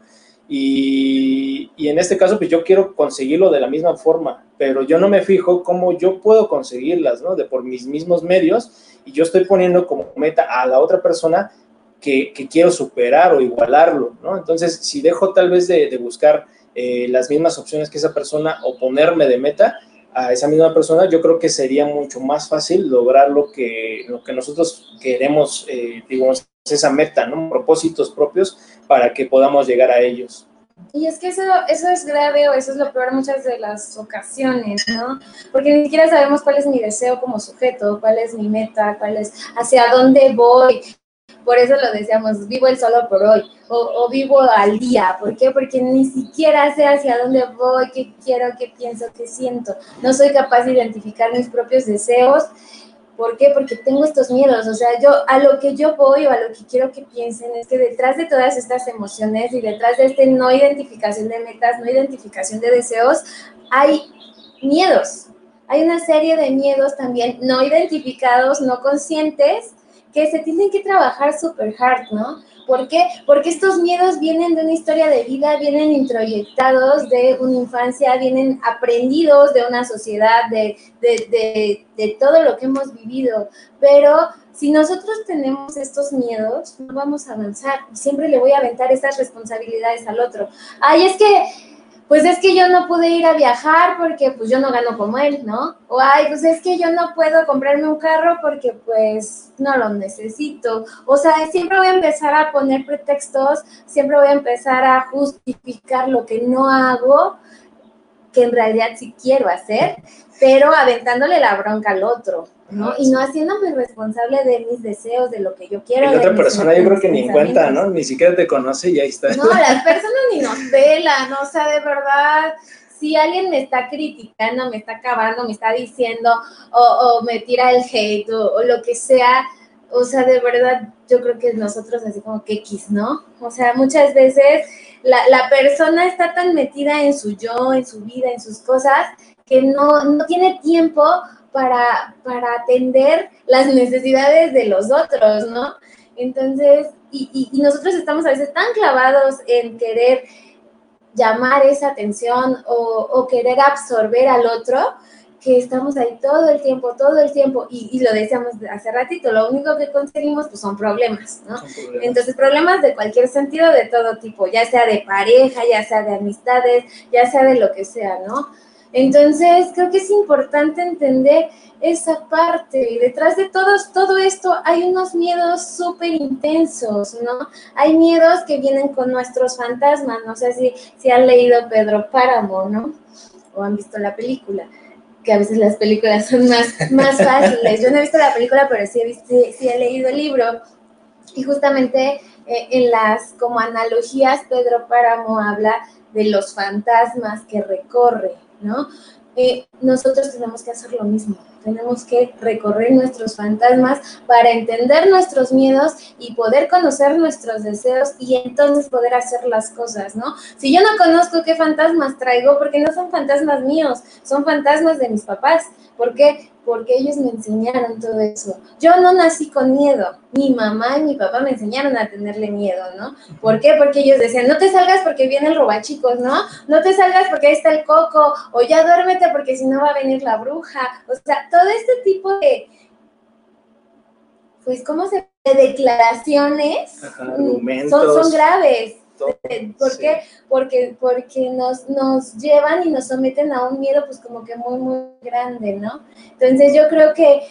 Speaker 3: Y, y, en este caso, pues yo quiero conseguirlo de la misma forma, pero yo no me fijo cómo yo puedo conseguirlas, ¿no? De por mis mismos medios, y yo estoy poniendo como meta a la otra persona que, quiero superar o igualarlo, ¿no? Entonces, si dejo tal vez de, buscar eh, las mismas opciones que esa persona o ponerme de meta a esa misma persona, yo creo que sería mucho más fácil lograr lo que, lo que nosotros queremos, eh, digamos, esa meta, ¿no? Propósitos propios para que podamos llegar a ellos.
Speaker 2: Y es que eso, eso es grave o eso es lo peor muchas de las ocasiones, ¿no? Porque ni siquiera sabemos cuál es mi deseo como sujeto, cuál es mi meta, cuál es hacia dónde voy. Por eso lo decíamos, vivo el solo por hoy o, vivo al día. ¿Por qué? Porque ni siquiera sé hacia dónde voy, qué quiero, qué pienso, qué siento. No soy capaz de identificar mis propios deseos. ¿Por qué? Porque tengo estos miedos. O sea, yo a lo que yo voy o a lo que quiero que piensen es que detrás de todas estas emociones y detrás de este no identificación de metas, no identificación de deseos, hay miedos. Hay una serie de miedos también no identificados, no conscientes, que se tienen que trabajar súper hard, ¿no? ¿Por qué? Porque estos miedos vienen de una historia de vida, vienen introyectados de una infancia, vienen aprendidos de una sociedad, de, de, de, todo lo que hemos vivido. Pero si nosotros tenemos estos miedos, no vamos a avanzar. Siempre le voy a aventar esas responsabilidades al otro. Ay, es que pues es que yo no pude ir a viajar porque pues yo no gano como él, ¿no? O ay, pues es que yo no puedo comprarme un carro porque pues no lo necesito. O sea, siempre voy a empezar a poner pretextos, siempre voy a empezar a justificar lo que no hago, que en realidad sí quiero hacer, pero aventándole la bronca al otro. ¿No? Y no haciéndome responsable de mis deseos, de lo que yo quiero.
Speaker 3: Y la otra persona yo creo que ni en cuenta, ¿no? Ni siquiera te conoce y ahí está.
Speaker 2: No, las personas ni nos pelan, o sea, de verdad, si alguien me está criticando, me está acabando, me está diciendo, o, me tira el hate, o, lo que sea, o sea, de verdad, yo creo que nosotros así como que X, ¿no? O sea, muchas veces la, la persona está tan metida en su yo, en su vida, en sus cosas, que no, no tiene tiempo para, para atender las necesidades de los otros, ¿no? Entonces, y, y, nosotros estamos a veces tan clavados en querer llamar esa atención o, o, querer absorber al otro, que estamos ahí todo el tiempo, todo el tiempo, y, y, lo decíamos hace ratito, lo único que conseguimos pues son problemas, ¿no? Entonces, problemas de cualquier sentido, de todo tipo, ya sea de pareja, ya sea de amistades, ya sea de lo que sea, ¿no? Entonces, creo que es importante entender esa parte. Y detrás de todos, todo esto hay unos miedos súper intensos, ¿no? Hay miedos que vienen con nuestros fantasmas. No sé si, si han leído Pedro Páramo, ¿no? O han visto la película. Que a veces las películas son más, <laughs> más fáciles. Yo no he visto la película, pero sí he, visto, sí he leído el libro. Y justamente eh, en las como analogías, Pedro Páramo habla de los fantasmas que recorre, ¿no? eh, nosotros tenemos que hacer lo mismo. Tenemos que recorrer nuestros fantasmas para entender nuestros miedos y poder conocer nuestros deseos y entonces poder hacer las cosas, ¿no? Si yo no conozco qué fantasmas traigo, porque no son fantasmas míos, son fantasmas de mis papás. ¿Por qué? Porque ellos me enseñaron todo eso. Yo no nací con miedo. Mi mamá y mi papá me enseñaron a tenerle miedo, ¿no? ¿Por qué? Porque ellos decían, no te salgas porque viene el robachicos, ¿no? No te salgas porque ahí está el coco, o ya duérmete porque si no va a venir la bruja. O sea, todo este tipo de, pues, ¿cómo se de declaraciones
Speaker 3: Ajá,
Speaker 2: son, son graves. ¿Por
Speaker 3: sí.
Speaker 2: qué? Porque, porque nos, nos llevan y nos someten a un miedo pues como que muy, muy grande, ¿no? Entonces yo creo que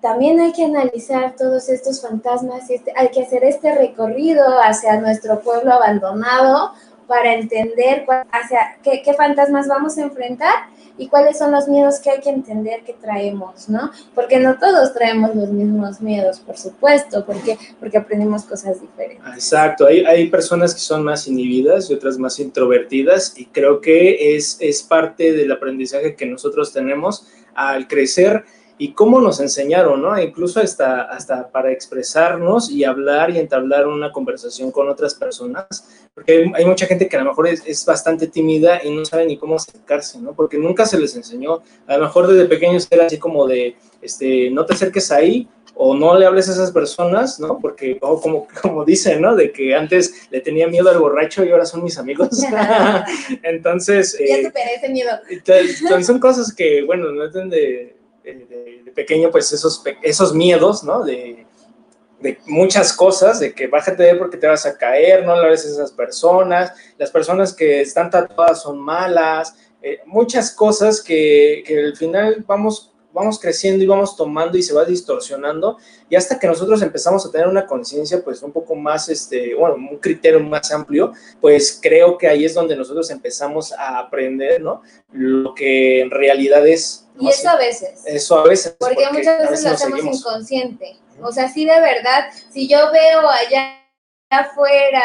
Speaker 2: también hay que analizar todos estos fantasmas, y este- hay que hacer este recorrido hacia nuestro pueblo abandonado para entender cuál- hacia qué, qué fantasmas vamos a enfrentar y cuáles son los miedos que hay que entender que traemos, ¿no? Porque no todos traemos los mismos miedos, por supuesto, porque, porque aprendimos cosas diferentes.
Speaker 3: Exacto, hay, hay personas que son más inhibidas y otras más introvertidas y creo que es, es parte del aprendizaje que nosotros tenemos al crecer y cómo nos enseñaron, ¿no? Incluso hasta, hasta para expresarnos y hablar y entablar una conversación con otras personas, porque hay, hay mucha gente que a lo mejor es, es bastante tímida y no sabe ni cómo acercarse, ¿no? Porque nunca se les enseñó, a lo mejor desde pequeños era así como de, este, no te acerques ahí, o no le hables a esas personas, ¿no? Porque, o como, <laughs> como dicen, ¿no? De que antes le tenía miedo al borracho y ahora son mis amigos. <laughs> Entonces,
Speaker 2: ya
Speaker 3: eh,
Speaker 2: superé ese miedo.
Speaker 3: entonces, son cosas que, bueno, no es de, de, de pequeño, pues esos, esos miedos, ¿no? De, de muchas cosas, de que bájate porque te vas a caer, no le hables a esas personas, las personas que están tatuadas son malas, eh, muchas cosas que, que al final vamos vamos creciendo y vamos tomando y se va distorsionando y hasta que nosotros empezamos a tener una conciencia pues un poco más, este, bueno, un criterio más amplio, pues creo que ahí es donde nosotros empezamos a aprender, ¿no? Lo que en realidad es.
Speaker 2: Y eso a veces.
Speaker 3: Eso a veces.
Speaker 2: Porque muchas
Speaker 3: a
Speaker 2: veces lo hacemos
Speaker 3: seguimos.
Speaker 2: inconsciente. O sea, sí de verdad, si yo veo allá afuera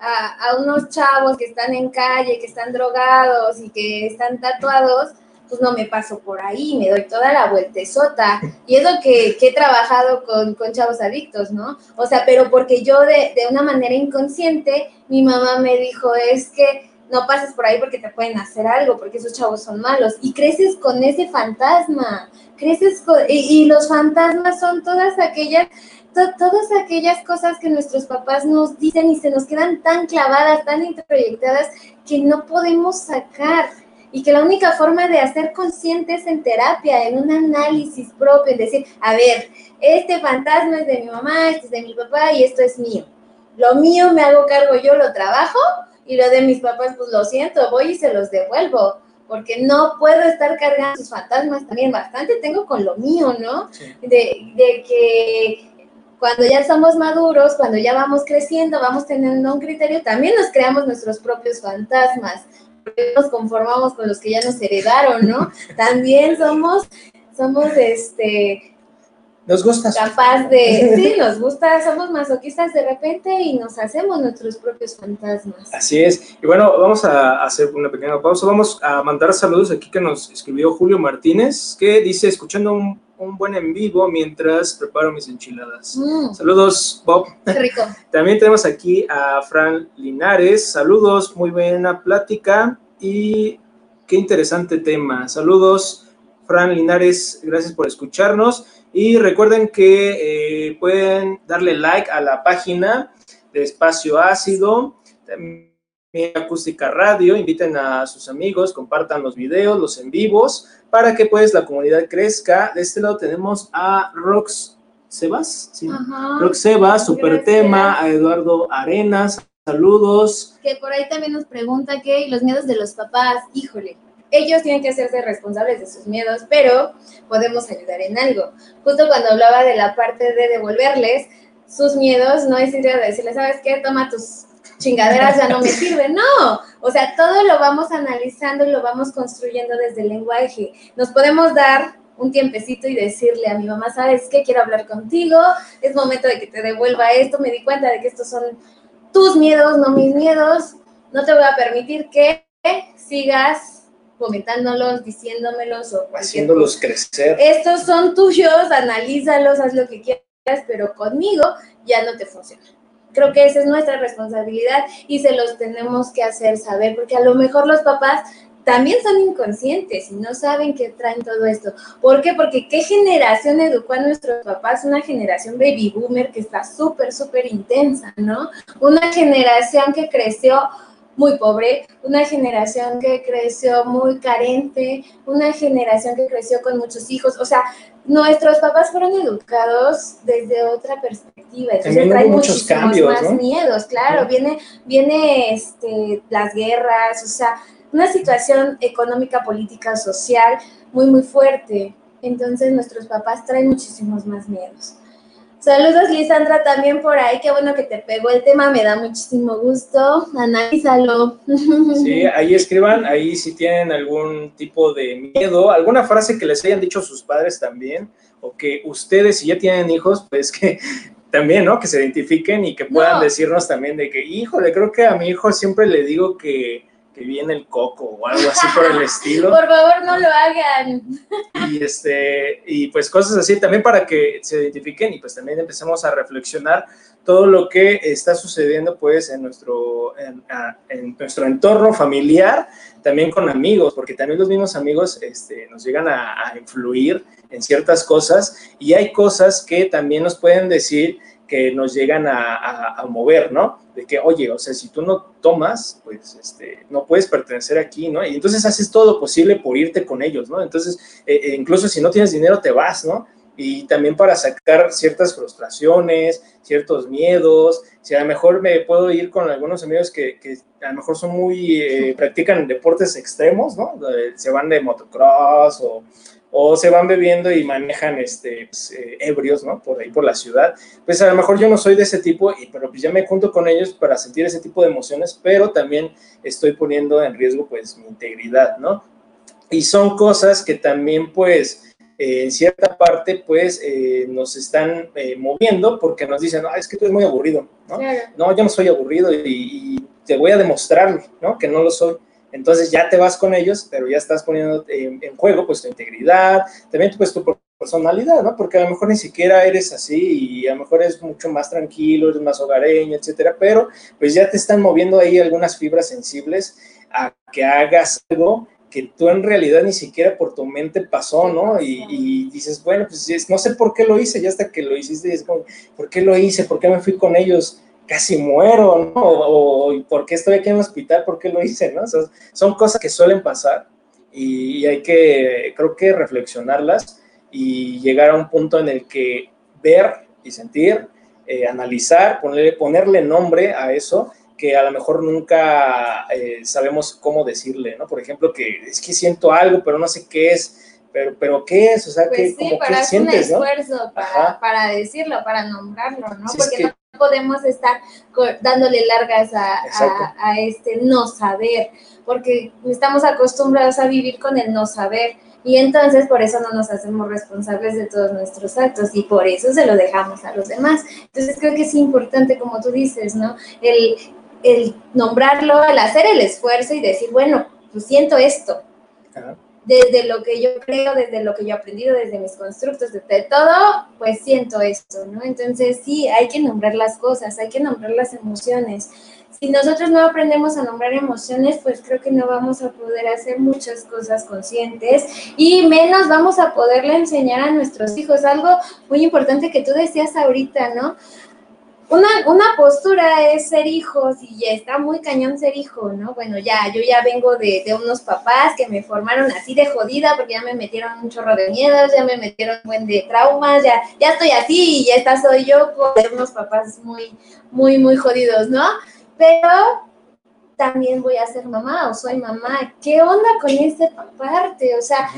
Speaker 2: a, a unos chavos que están en calle, que están drogados y que están tatuados, pues no me paso por ahí, me doy toda la vueltezota. Y es lo que, he trabajado con, con chavos adictos, ¿no? O sea, pero porque yo de, de una manera inconsciente, mi mamá me dijo, es que no pases por ahí porque te pueden hacer algo, porque esos chavos son malos. Y creces con ese fantasma, creces con... Y, y los fantasmas son todas aquellas, to- todas aquellas cosas que nuestros papás nos dicen y se nos quedan tan clavadas, tan introyectadas, que no podemos sacar. Y que la única forma de hacer consciente es en terapia, en un análisis propio, en decir, a ver, este fantasma es de mi mamá, este es de mi papá y esto es mío. Lo mío me hago cargo yo, lo trabajo y lo de mis papás, pues lo siento, voy y se los devuelvo, porque no puedo estar cargando sus fantasmas también, bastante tengo con lo mío, ¿no?
Speaker 3: Sí.
Speaker 2: De, de que cuando ya somos maduros, cuando ya vamos creciendo, vamos teniendo un criterio, también nos creamos nuestros propios fantasmas, nos conformamos con los que ya nos heredaron, ¿no? <laughs> También somos, somos, este,
Speaker 3: Nos gusta.
Speaker 2: capaz de, <laughs> sí, nos gusta, somos masoquistas de repente y nos hacemos nuestros propios fantasmas.
Speaker 3: Así es. Y bueno, vamos a hacer una pequeña pausa. Vamos a mandar saludos aquí que nos escribió Julio Martínez, que dice, escuchando un, un buen en vivo mientras preparo mis enchiladas.
Speaker 2: Mm,
Speaker 3: Saludos, Bob.
Speaker 2: qué rico. <laughs>
Speaker 3: También tenemos aquí a Fran Linares. Saludos, muy buena plática y qué interesante tema. Saludos, Fran Linares, gracias por escucharnos. Y recuerden que eh, pueden darle like a la página de Espacio Ácido, también Acústica Radio, inviten a sus amigos, compartan los videos, los en vivos, para que pues la comunidad crezca. De este lado tenemos a Rox Sebas, ¿sí?
Speaker 2: Ajá.
Speaker 3: Roxeba, super
Speaker 2: Gracias.
Speaker 3: tema, a Eduardo Arenas, saludos.
Speaker 2: Que por ahí también nos pregunta que los miedos de los papás, híjole, ellos tienen que hacerse responsables de sus miedos, pero podemos ayudar en algo. Justo cuando hablaba de la parte de devolverles sus miedos, no es idea de decirles, ¿sabes qué? Toma tus chingaderas, ya no me <laughs> sirven. No, o sea, todo lo vamos analizando y lo vamos construyendo desde el lenguaje. Nos podemos dar un tiempecito y decirle a mi mamá, ¿sabes qué? Quiero hablar contigo, es momento de que te devuelva esto, me di cuenta de que estos son tus miedos, no mis miedos, no te voy a permitir que sigas comentándolos, diciéndomelos o
Speaker 3: Haciéndolos crecer.
Speaker 2: Estos son tuyos, analízalos, haz lo que quieras, pero conmigo ya no te funciona. Creo que esa es nuestra responsabilidad y se los tenemos que hacer saber, porque a lo mejor los papás también son inconscientes y no saben que traen todo esto. ¿Por qué? Porque qué generación educó a nuestros papás, una generación baby boomer que está súper, súper intensa, ¿no? Una generación que creció muy pobre, una generación que creció muy carente, una generación que creció con muchos hijos. O sea, nuestros papás fueron educados desde otra perspectiva. Entonces traen muchos cambios, más miedos, claro. Viene, viene este, las guerras, o sea, una situación económica, política, social muy, muy fuerte. Entonces nuestros papás traen muchísimos más miedos. Saludos, Lisandra, también por ahí. Qué bueno que te pegó el tema, me da muchísimo gusto. Analízalo. <laughs>
Speaker 3: Sí, ahí escriban, ahí si tienen algún tipo de miedo, alguna frase que les hayan dicho sus padres también, o que ustedes, si ya tienen hijos, pues que <laughs> también, ¿no? Que se identifiquen y que puedan decirnos también de que, híjole, creo que a mi hijo siempre le digo que que viene el coco o algo así por el estilo. <laughs>
Speaker 2: Por favor, no lo hagan.
Speaker 3: Y, este, y pues cosas así también para que se identifiquen y pues también empecemos a reflexionar todo lo que está sucediendo pues en nuestro, en, nuestro entorno familiar, también con amigos, porque también los mismos amigos este, nos llegan a, a influir en ciertas cosas y hay cosas que también nos pueden decir nos llegan a, mover, ¿no? De que, oye, o sea, si tú no tomas, pues este, no puedes pertenecer aquí, ¿no? Y entonces haces todo lo posible por irte con ellos, ¿no? Entonces, eh, eh, incluso si no tienes dinero, te vas, ¿no? Y también para sacar ciertas frustraciones, ciertos miedos, si a lo mejor me puedo ir con algunos amigos que, que a lo mejor son muy, eh, practican deportes extremos, ¿no? Se van de motocross o o se van bebiendo y manejan este, pues, eh, ebrios, ¿no? Por ahí, por la ciudad. Pues a lo mejor yo no soy de ese tipo, y, pero pues ya me junto con ellos para sentir ese tipo de emociones, pero también estoy poniendo en riesgo pues mi integridad, ¿no? Y son cosas que también pues eh, en cierta parte pues eh, nos están moviendo porque nos dicen, es que tú eres muy aburrido, ¿no? No, yo no soy aburrido y, y te voy a demostrar, ¿no? Que no lo soy. Entonces ya te vas con ellos, pero ya estás poniendo en, juego pues tu integridad, también pues tu personalidad, ¿no? Porque a lo mejor ni siquiera eres así y a lo mejor es mucho más tranquilo, eres más hogareño, etcétera, pero pues ya te están moviendo ahí algunas fibras sensibles a que hagas algo que tú en realidad ni siquiera por tu mente pasó, ¿no? Y, dices, bueno, pues no sé por qué lo hice, ya hasta que lo hiciste, es como, ¿por qué lo hice? ¿Por qué me fui con ellos? Casi muero, ¿no? O, ¿por qué estoy aquí en el hospital? ¿Por qué lo hice, no? son cosas que suelen pasar y hay que, creo que reflexionarlas y llegar a un punto en el que ver y sentir, eh, analizar, ponerle, ponerle nombre a eso que a lo mejor nunca eh, sabemos cómo decirle, ¿no? Por ejemplo, que es que siento algo, pero no sé qué es, pero, pero ¿qué es? O sea,
Speaker 2: pues
Speaker 3: ¿qué,
Speaker 2: sí, como, para hacer un esfuerzo para, para, decirlo, para nombrarlo, ¿no? Porque no podemos estar dándole largas a, este no saber, porque estamos acostumbrados a vivir con el no saber. Y entonces por eso no nos hacemos responsables de todos nuestros actos y por eso se lo dejamos a los demás. Entonces creo que es importante, como tú dices, ¿no? El, el nombrarlo, el hacer el esfuerzo y decir, bueno, pues siento esto desde lo que yo creo, desde lo que yo he aprendido, desde mis constructos, desde todo, pues siento esto, ¿no? Entonces sí, hay que nombrar las cosas, hay que nombrar las emociones. Si nosotros no aprendemos a nombrar emociones, pues creo que no vamos a poder hacer muchas cosas conscientes y menos vamos a poderle enseñar a nuestros hijos. Algo muy importante que tú decías ahorita, ¿no? Una, una postura es ser hijos y ya está muy cañón ser hijo, ¿no? Bueno, ya, yo ya vengo de, de, unos papás que me formaron así de jodida porque ya me metieron un chorro de miedos, ya me metieron un buen de traumas, ya, ya estoy así y ya está soy yo con unos papás muy, muy, muy jodidos, ¿no? Pero también voy a ser mamá o soy mamá. ¿Qué onda con esta parte? O sea,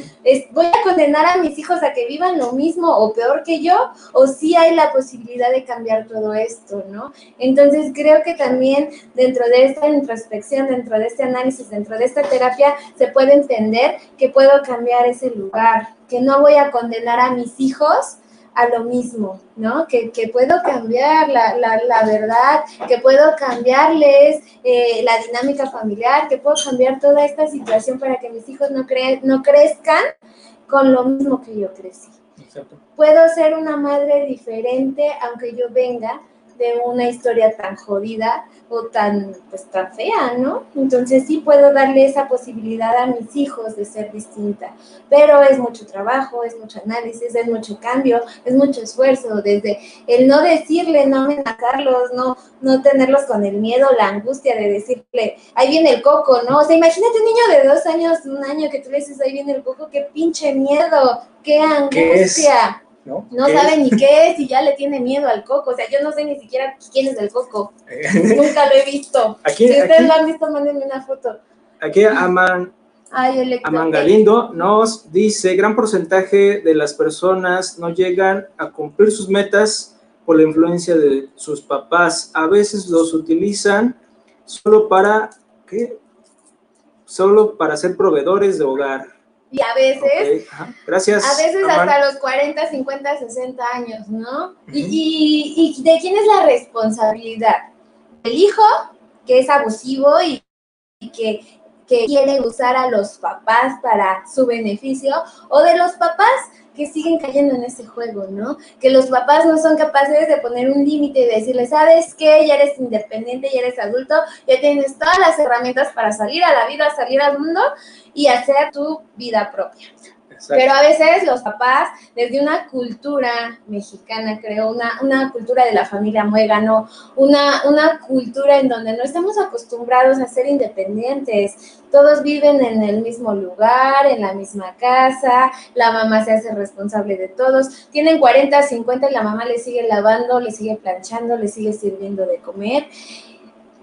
Speaker 2: ¿voy a condenar a mis hijos a que vivan lo mismo o peor que yo? ¿O sí hay la posibilidad de cambiar todo esto, no? Entonces creo que también dentro de esta introspección, dentro de este análisis, dentro de esta terapia, se puede entender que puedo cambiar ese lugar, que no voy a condenar a mis hijos a lo mismo, ¿no? Que, puedo cambiar la, la, verdad, que puedo cambiarles eh, la dinámica familiar, que puedo cambiar toda esta situación para que mis hijos no, cre no crezcan con lo mismo que yo crecí. Puedo ser una madre diferente aunque yo venga de una historia tan jodida o tan, pues, tan fea, ¿no? Entonces sí puedo darle esa posibilidad a mis hijos de ser distinta, pero es mucho trabajo, es mucho análisis, es mucho cambio, es mucho esfuerzo, desde el no decirle, no amenazarlos, no, no tenerlos con el miedo, la angustia de decirle, ahí viene el coco, ¿no? O sea, imagínate un niño de dos años, un año que tú le dices, ahí viene el coco, qué pinche miedo, qué angustia. ¿No? sabe ni qué es y ya le tiene miedo al coco. O sea, yo no sé ni siquiera quién es el coco. <laughs> Nunca lo he visto. si ustedes lo han visto, mándenme una foto.
Speaker 3: Aquí Aman, Aman Galindo nos dice, gran porcentaje de las personas no llegan a cumplir sus metas por la influencia de sus papás. A veces los utilizan solo para, ¿qué? Solo para ser proveedores de hogar
Speaker 2: y a veces,
Speaker 3: gracias.
Speaker 2: A veces hasta los 40, 50, 60 años, ¿no? y, y, de quién es la responsabilidad? ¿El hijo, que es abusivo y, que, que quiere usar a los papás para su beneficio, o de los papás que siguen cayendo en ese juego, ¿no? Que los papás no son capaces de poner un límite y decirle, ¿sabes qué? Ya eres independiente, ya eres adulto, ya tienes todas las herramientas para salir a la vida, salir al mundo y hacer tu vida propia. Pero a veces los papás, desde una cultura mexicana, creo, una, una cultura de la familia muégano, una, una cultura en donde no estamos acostumbrados a ser independientes. Todos viven en el mismo lugar, en la misma casa, la mamá se hace responsable de todos. Tienen 40, 50 y la mamá le sigue lavando, le sigue planchando, le sigue sirviendo de comer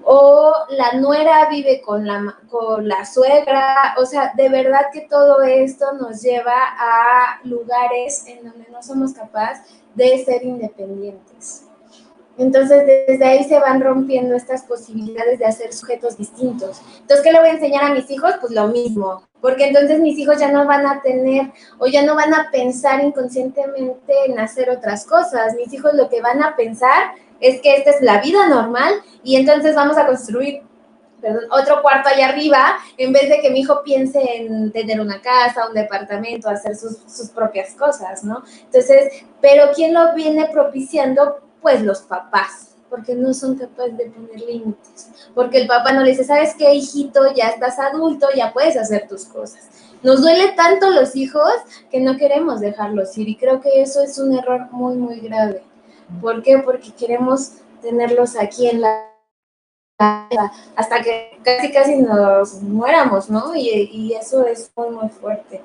Speaker 2: o la nuera vive con la, con la suegra, o sea, de verdad que todo esto nos lleva a lugares en donde no somos capaces de ser independientes. Entonces, desde ahí se van rompiendo estas posibilidades de hacer sujetos distintos. Entonces, ¿qué le voy a enseñar a mis hijos? Pues lo mismo, porque entonces mis hijos ya no van a tener o ya no van a pensar inconscientemente en hacer otras cosas. Mis hijos lo que van a pensar es que esta es la vida normal y entonces vamos a construir otro cuarto allá arriba, en vez de que mi hijo piense en tener una casa, un departamento, hacer sus, sus, propias cosas, ¿no? Entonces, pero ¿quién lo viene propiciando? Pues los papás, porque no son capaces de poner límites, porque el papá no le dice, ¿sabes qué, hijito? Ya estás adulto, ya puedes hacer tus cosas. Nos duele tanto los hijos que no queremos dejarlos ir y creo que eso es un error muy, muy grave. ¿Por qué? Porque queremos tenerlos aquí en la hasta que casi casi nos muéramos, ¿no? Y, eso es muy, muy fuerte.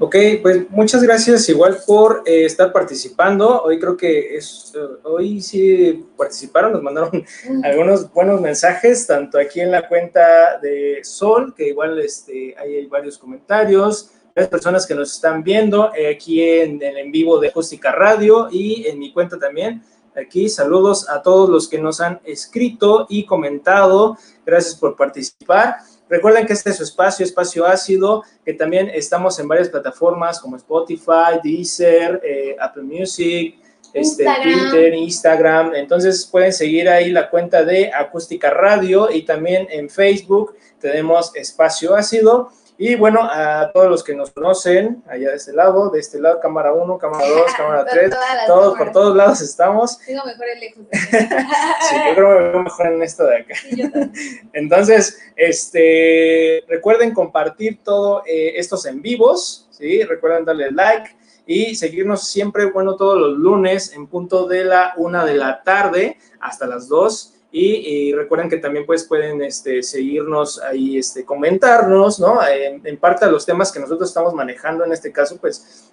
Speaker 3: Ok, pues muchas gracias igual por eh, estar participando. Hoy creo que es, eh, hoy sí participaron, nos mandaron algunos buenos mensajes, tanto aquí en la cuenta de Sol, que igual este, hay varios comentarios, personas que nos están viendo eh, aquí en el en vivo de Acústica Radio y en mi cuenta también. Aquí saludos a todos los que nos han escrito y comentado. Gracias por participar. Recuerden que este es su espacio, espacio ácido, que también estamos en varias plataformas como Spotify, Deezer, eh, Apple Music, este, Twitter, Instagram. Entonces pueden seguir ahí la cuenta de Acústica Radio y también en Facebook tenemos Espacio Ácido. Y bueno, a todos los que nos conocen, allá de este lado, de este lado, cámara 1, cámara 2, <laughs> cámara 3, todos, por todos lados estamos.
Speaker 2: Tengo mejor el lejos. <laughs>
Speaker 3: sí, yo creo que me veo mejor en esto de acá. <laughs> Entonces, este, recuerden compartir todos eh, estos en vivos, ¿sí? Recuerden darle like y seguirnos siempre, bueno, todos los lunes en punto de la una de la tarde hasta las 2 y, recuerden que también pues pueden este, seguirnos ahí, este, comentarnos, ¿no? En, parte de los temas que nosotros estamos manejando en este caso, pues,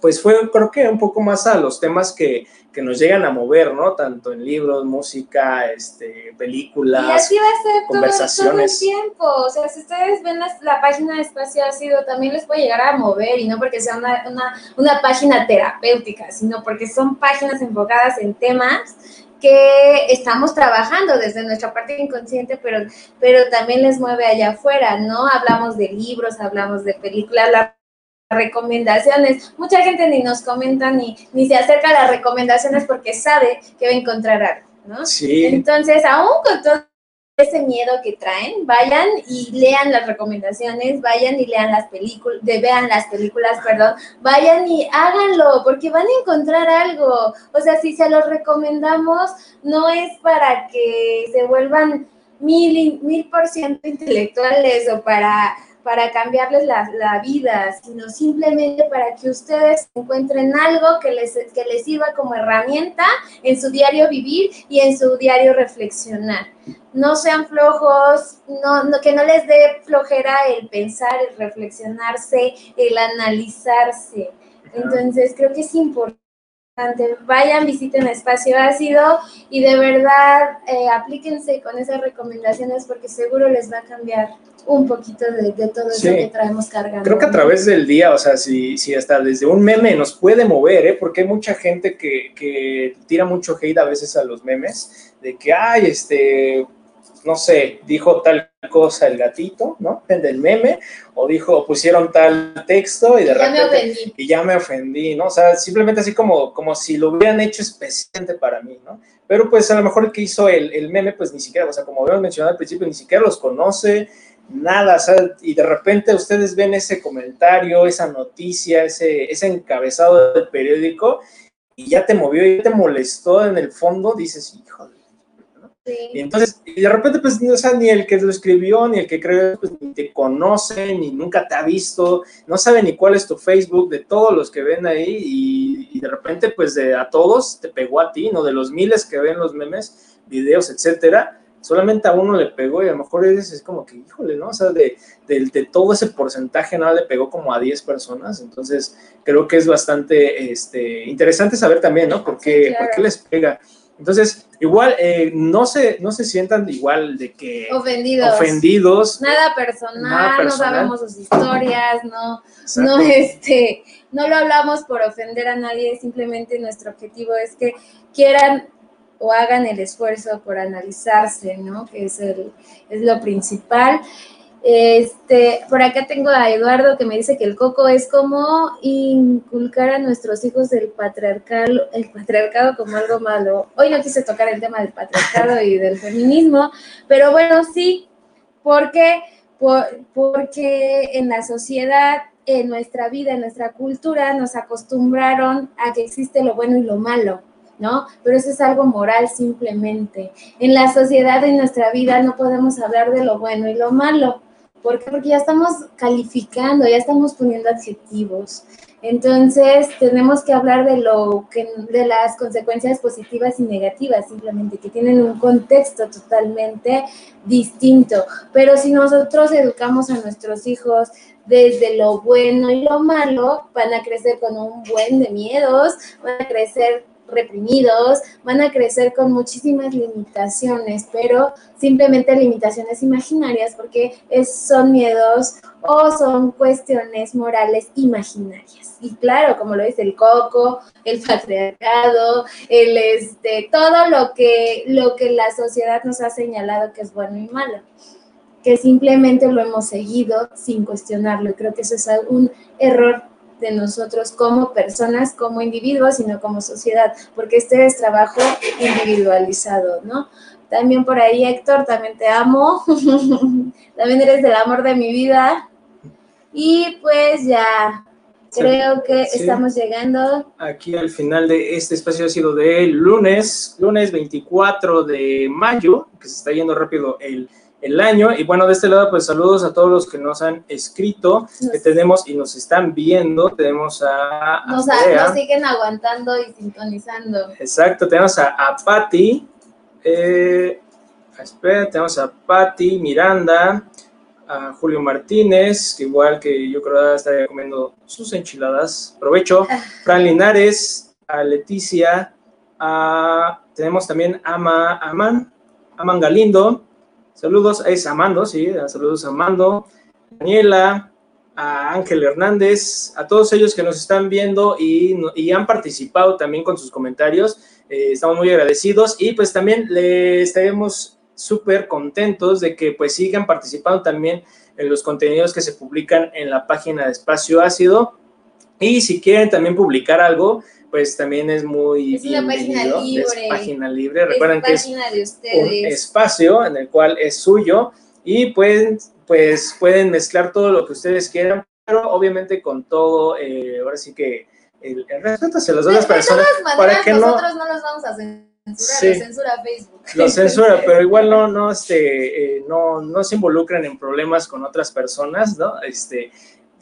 Speaker 3: pues fue creo que un poco más a los temas que, que nos llegan a mover, ¿no? Tanto en libros, música, este, películas, y
Speaker 2: así va a ser conversaciones. Todo, el tiempo, o sea, si ustedes ven la, página de Espacio Ácido, también les puede llegar a mover, y no porque sea una, una, una página terapéutica, sino porque son páginas enfocadas en temas que estamos trabajando desde nuestra parte inconsciente, pero, pero también les mueve allá afuera, ¿no? Hablamos de libros, hablamos de películas, recomendaciones. Mucha gente ni nos comenta ni, ni se acerca a las recomendaciones porque sabe que va a encontrar algo, ¿no?
Speaker 3: Sí.
Speaker 2: Entonces, aún con todo ese miedo que traen, vayan y lean las recomendaciones, vayan y lean las películas, vean las películas, perdón, vayan y háganlo, porque van a encontrar algo. O sea, si se los recomendamos, no es para que se vuelvan mil, mil por ciento intelectuales o para para cambiarles la, vida, sino simplemente para que ustedes encuentren algo que les, que les sirva como herramienta en su diario vivir y en su diario reflexionar. No sean flojos, no, que no les dé flojera el pensar, el reflexionarse, el analizarse. Entonces, creo que es importante vayan, visiten Espacio Ácido y de verdad eh, aplíquense con esas recomendaciones porque seguro les va a cambiar un poquito de, todo eso que traemos cargando.
Speaker 3: Creo que a través del día, o sea, si, si hasta desde un meme nos puede mover, ¿eh? porque hay mucha gente que, que tira mucho hate a veces a los memes, de que, ay, este, no sé, dijo tal cosa el gatito, ¿no? Del meme, o dijo, pusieron tal texto y de repente... Ya me ofendí. Y ya me ofendí, ¿no? O sea, simplemente así como, como si lo hubieran hecho especialmente para mí, ¿no? Pero pues a lo mejor el que hizo el, el meme, pues ni siquiera, o sea, como habíamos mencionado al principio, ni siquiera los conoce, nada, o sea, y de repente ustedes ven ese comentario, esa noticia, ese, ese encabezado del periódico, y ya te movió y te molestó en el fondo, dices, híjole. Y entonces, y de repente, pues, o sea, ni el que lo escribió, ni el que creó, pues, ni te conoce, ni nunca te ha visto, no sabe ni cuál es tu Facebook, de todos los que ven ahí, y, y de repente, pues, de, a todos te pegó a ti, ¿no? De los miles que ven los memes, videos, etcétera, solamente a uno le pegó y a lo mejor es, es como que, híjole, ¿no? O sea, de, de, todo ese porcentaje nada le pegó como a 10 personas, entonces creo que es bastante este, interesante saber también, ¿no? ¿Por qué, ¿por qué les pega? Entonces, igual, eh, no, se, no se sientan igual de que...
Speaker 2: Ofendidos.
Speaker 3: Ofendidos.
Speaker 2: Nada personal, no sabemos sus historias, no, no, este, no lo hablamos por ofender a nadie, simplemente nuestro objetivo es que quieran o hagan el esfuerzo por analizarse, ¿no? Que es, el, es lo principal. Este, por acá tengo a Eduardo que me dice que el coco es como inculcar a nuestros hijos el patriarcado, el patriarcado como algo malo. Hoy no quise tocar el tema del patriarcado y del feminismo, pero bueno, sí, porque, porque en la sociedad, en nuestra vida, en nuestra cultura, nos acostumbraron a que existe lo bueno y lo malo. ¿no? Pero eso es algo moral simplemente. En la sociedad, en nuestra vida, no podemos hablar de lo bueno y lo malo. ¿Por qué? Porque ya estamos calificando, ya estamos poniendo adjetivos. Entonces, tenemos que hablar de lo que de las consecuencias positivas y negativas, simplemente que tienen un contexto totalmente distinto. Pero si nosotros educamos a nuestros hijos desde lo bueno y lo malo, van a crecer con un buen de miedos, van a crecer reprimidos, van a crecer con muchísimas limitaciones, pero simplemente limitaciones imaginarias porque es, son miedos o son cuestiones morales imaginarias. Y claro, como lo dice el coco, el patriarcado, el este, todo lo que, lo que la sociedad nos ha señalado que es bueno y malo que simplemente lo hemos seguido sin cuestionarlo. Y creo que eso es un error de nosotros como personas, como individuos, sino como sociedad, porque este es trabajo individualizado, ¿no? También por ahí, Héctor, también te amo, <laughs> también eres del amor de mi vida. Y pues ya, creo que estamos llegando.
Speaker 3: Aquí al final de este espacio ha sido de lunes, lunes 24 de mayo, que se está yendo rápido el el año. Y bueno, de este lado, pues saludos a todos los que nos han escrito, que tenemos y nos están viendo. Tenemos a...
Speaker 2: Nos, siguen aguantando y sintonizando.
Speaker 3: Exacto, tenemos a, a Patti. Eh, espera, tenemos a Patti Miranda, a Julio Martínez, que igual que yo creo que estaría comiendo sus enchiladas. Provecho. Ah. Fran Linares, a Leticia, a, tenemos también a Ama, Aman, Aman Galindo, Saludos a Amando, sí, saludos a Amando, Daniela, a Ángel Hernández, a todos ellos que nos están viendo y, han participado también con sus comentarios. Eh, estamos muy agradecidos y pues también le estaremos súper contentos de que pues sigan participando también en los contenidos que se publican en la página de Espacio Ácido. Y si quieren también publicar algo, pues también es muy
Speaker 2: es una página libre.
Speaker 3: Es página libre. Recuerden
Speaker 2: que es un
Speaker 3: espacio en el cual es suyo y pueden, pues, pueden mezclar todo lo que ustedes quieran, pero obviamente con todo, eh, ahora sí que el, respeto hacia las otras personas.
Speaker 2: para que nosotros no, los vamos a censurar, lo censura Facebook.
Speaker 3: Lo censura, pero <laughs> igual no, no, este, eh, no, no se involucran en problemas con otras personas, ¿no? Este,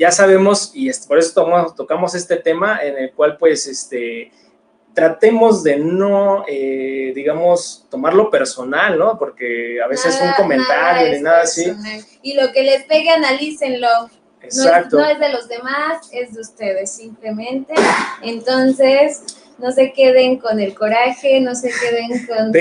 Speaker 3: ya sabemos, y por eso tomamos, tocamos este tema en el cual pues este, tratemos de no, eh, digamos, tomarlo personal, ¿no? Porque a veces un comentario ni nada así.
Speaker 2: Y lo que les pegue, analícenlo. Exacto. no es de los demás, es de ustedes, simplemente. Entonces, no se queden con el coraje, no se queden con,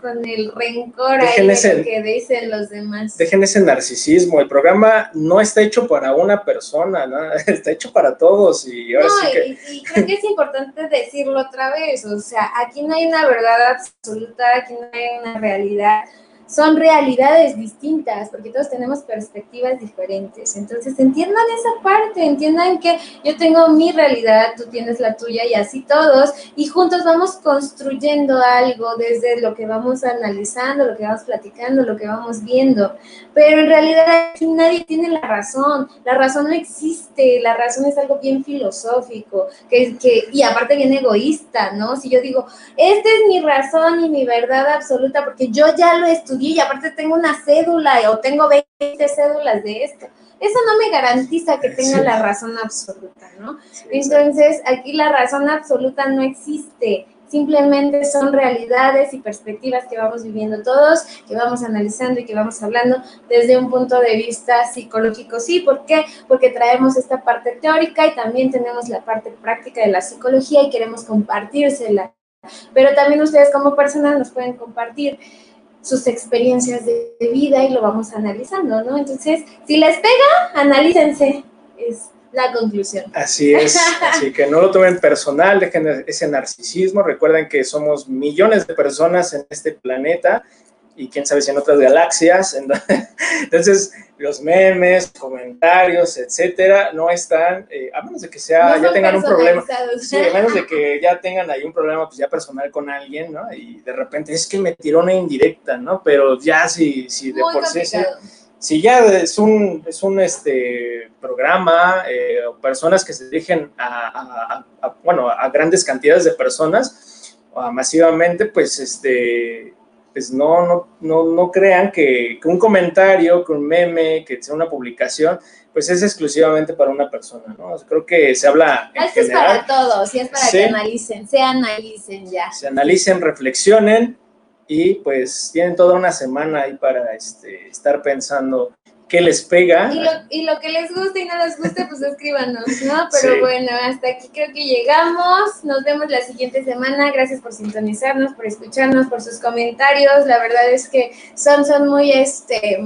Speaker 2: con, el, rencor ahí de lo que dicen los demás.
Speaker 3: Dejen ese narcisismo, el programa no está hecho para una persona, ¿no? <laughs> está hecho para todos y ahora sí que...
Speaker 2: y creo que es importante decirlo otra vez, o sea, aquí no hay una verdad absoluta, aquí no hay una realidad, son realidades distintas, porque todos tenemos perspectivas diferentes. Entonces, entiendan esa parte, entiendan que yo tengo mi realidad, tú tienes la tuya y así todos, y juntos vamos construyendo algo desde lo que vamos analizando, lo que vamos platicando, lo que vamos viendo. Pero en realidad aquí nadie tiene la razón, la razón no existe, la razón es algo bien filosófico, que, que, y aparte bien egoísta, ¿no? Si yo digo, esta es mi razón y mi verdad absoluta, porque yo ya lo estudié, y aparte tengo una cédula o tengo 20 cédulas de esto. Eso no me garantiza que tenga la razón absoluta, ¿no? Entonces, aquí la razón absoluta no existe. Simplemente son realidades y perspectivas que vamos viviendo todos, que vamos analizando y que vamos hablando desde un punto de vista psicológico. Sí, ¿por qué? Porque traemos esta parte teórica y también tenemos la parte práctica de la psicología y queremos compartírsela. Pero también ustedes como personas nos pueden compartir sus experiencias de, vida y lo vamos analizando, ¿no? Entonces, si les pega, analícense, es la conclusión.
Speaker 3: Así es, <laughs> así que no lo tomen personal, dejen ese narcisismo, recuerden que somos millones de personas en este planeta y quién sabe si en otras galaxias. <laughs> Entonces, los memes, comentarios, etcétera, no están, eh, a menos de que sea, ya tengan un problema. Sí, a menos de que ya tengan ahí un problema, pues ya personal con alguien, ¿no? Y de repente es que me tiró una indirecta, ¿no? Pero ya si, si de por sí, si ya es un, es un este, programa, eh, o personas que se dirigen a, bueno, a grandes cantidades de personas, masivamente, pues este pues no, no, no, no crean que, un comentario, que un meme, que sea una publicación, pues es exclusivamente para una persona, ¿no? Creo que se habla
Speaker 2: en Esto es para todos, y es para que analicen, se analicen ya.
Speaker 3: Se analicen, reflexionen y pues tienen toda una semana ahí para este, estar pensando qué les pega.
Speaker 2: Y lo, y lo, que les guste y no les guste, pues escríbanos, ¿no? Pero bueno, hasta aquí creo que llegamos. Nos vemos la siguiente semana. Gracias por sintonizarnos, por escucharnos, por sus comentarios. La verdad es que son, son muy, este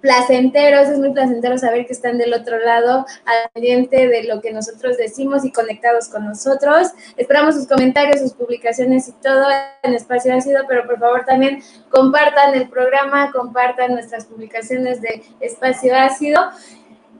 Speaker 2: placenteros, es muy placentero saber que están del otro lado, al pendiente de lo que nosotros decimos y conectados con nosotros. Esperamos sus comentarios, sus publicaciones y todo en Espacio Ácido, pero por favor también compartan el programa, compartan nuestras publicaciones de Espacio Ácido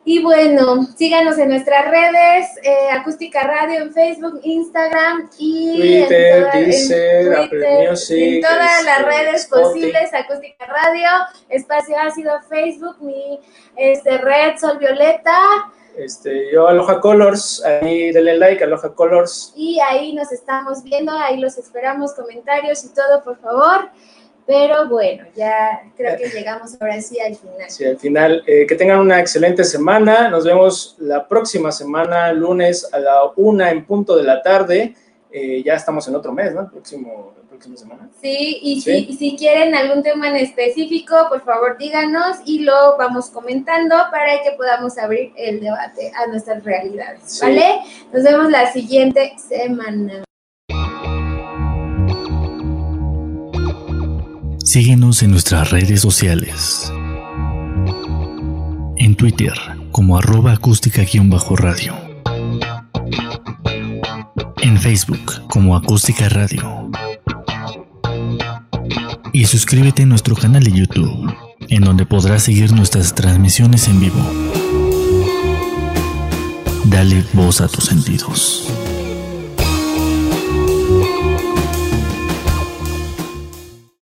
Speaker 2: y bueno, síganos en nuestras redes, eh, Acústica Radio en Facebook, Instagram y
Speaker 3: Twitter, en,
Speaker 2: en todas las redes posibles, Acústica Radio, Espacio Ácido, Facebook, mi este, red Sol Violeta.
Speaker 3: Este, yo Aloha Colors, ahí denle like, Aloha Colors.
Speaker 2: Y ahí nos estamos viendo, ahí los esperamos, comentarios y todo, por favor. Pero bueno, ya creo que llegamos ahora sí al final.
Speaker 3: Sí, al final. Eh, que tengan una excelente semana. Nos vemos la próxima semana, lunes a la una en punto de la tarde. Eh, ya estamos en otro mes, ¿no? próximo, la próxima semana.
Speaker 2: Sí, y Si, si quieren algún tema en específico, por favor díganos y lo vamos comentando para que podamos abrir el debate a nuestras realidades, ¿vale? Nos vemos la siguiente semana.
Speaker 4: Síguenos en nuestras redes sociales. En Twitter como arroba acústica-radio. En Facebook como acústica radio. y suscríbete a nuestro canal de YouTube, en donde podrás seguir nuestras transmisiones en vivo. Dale voz a tus sentidos.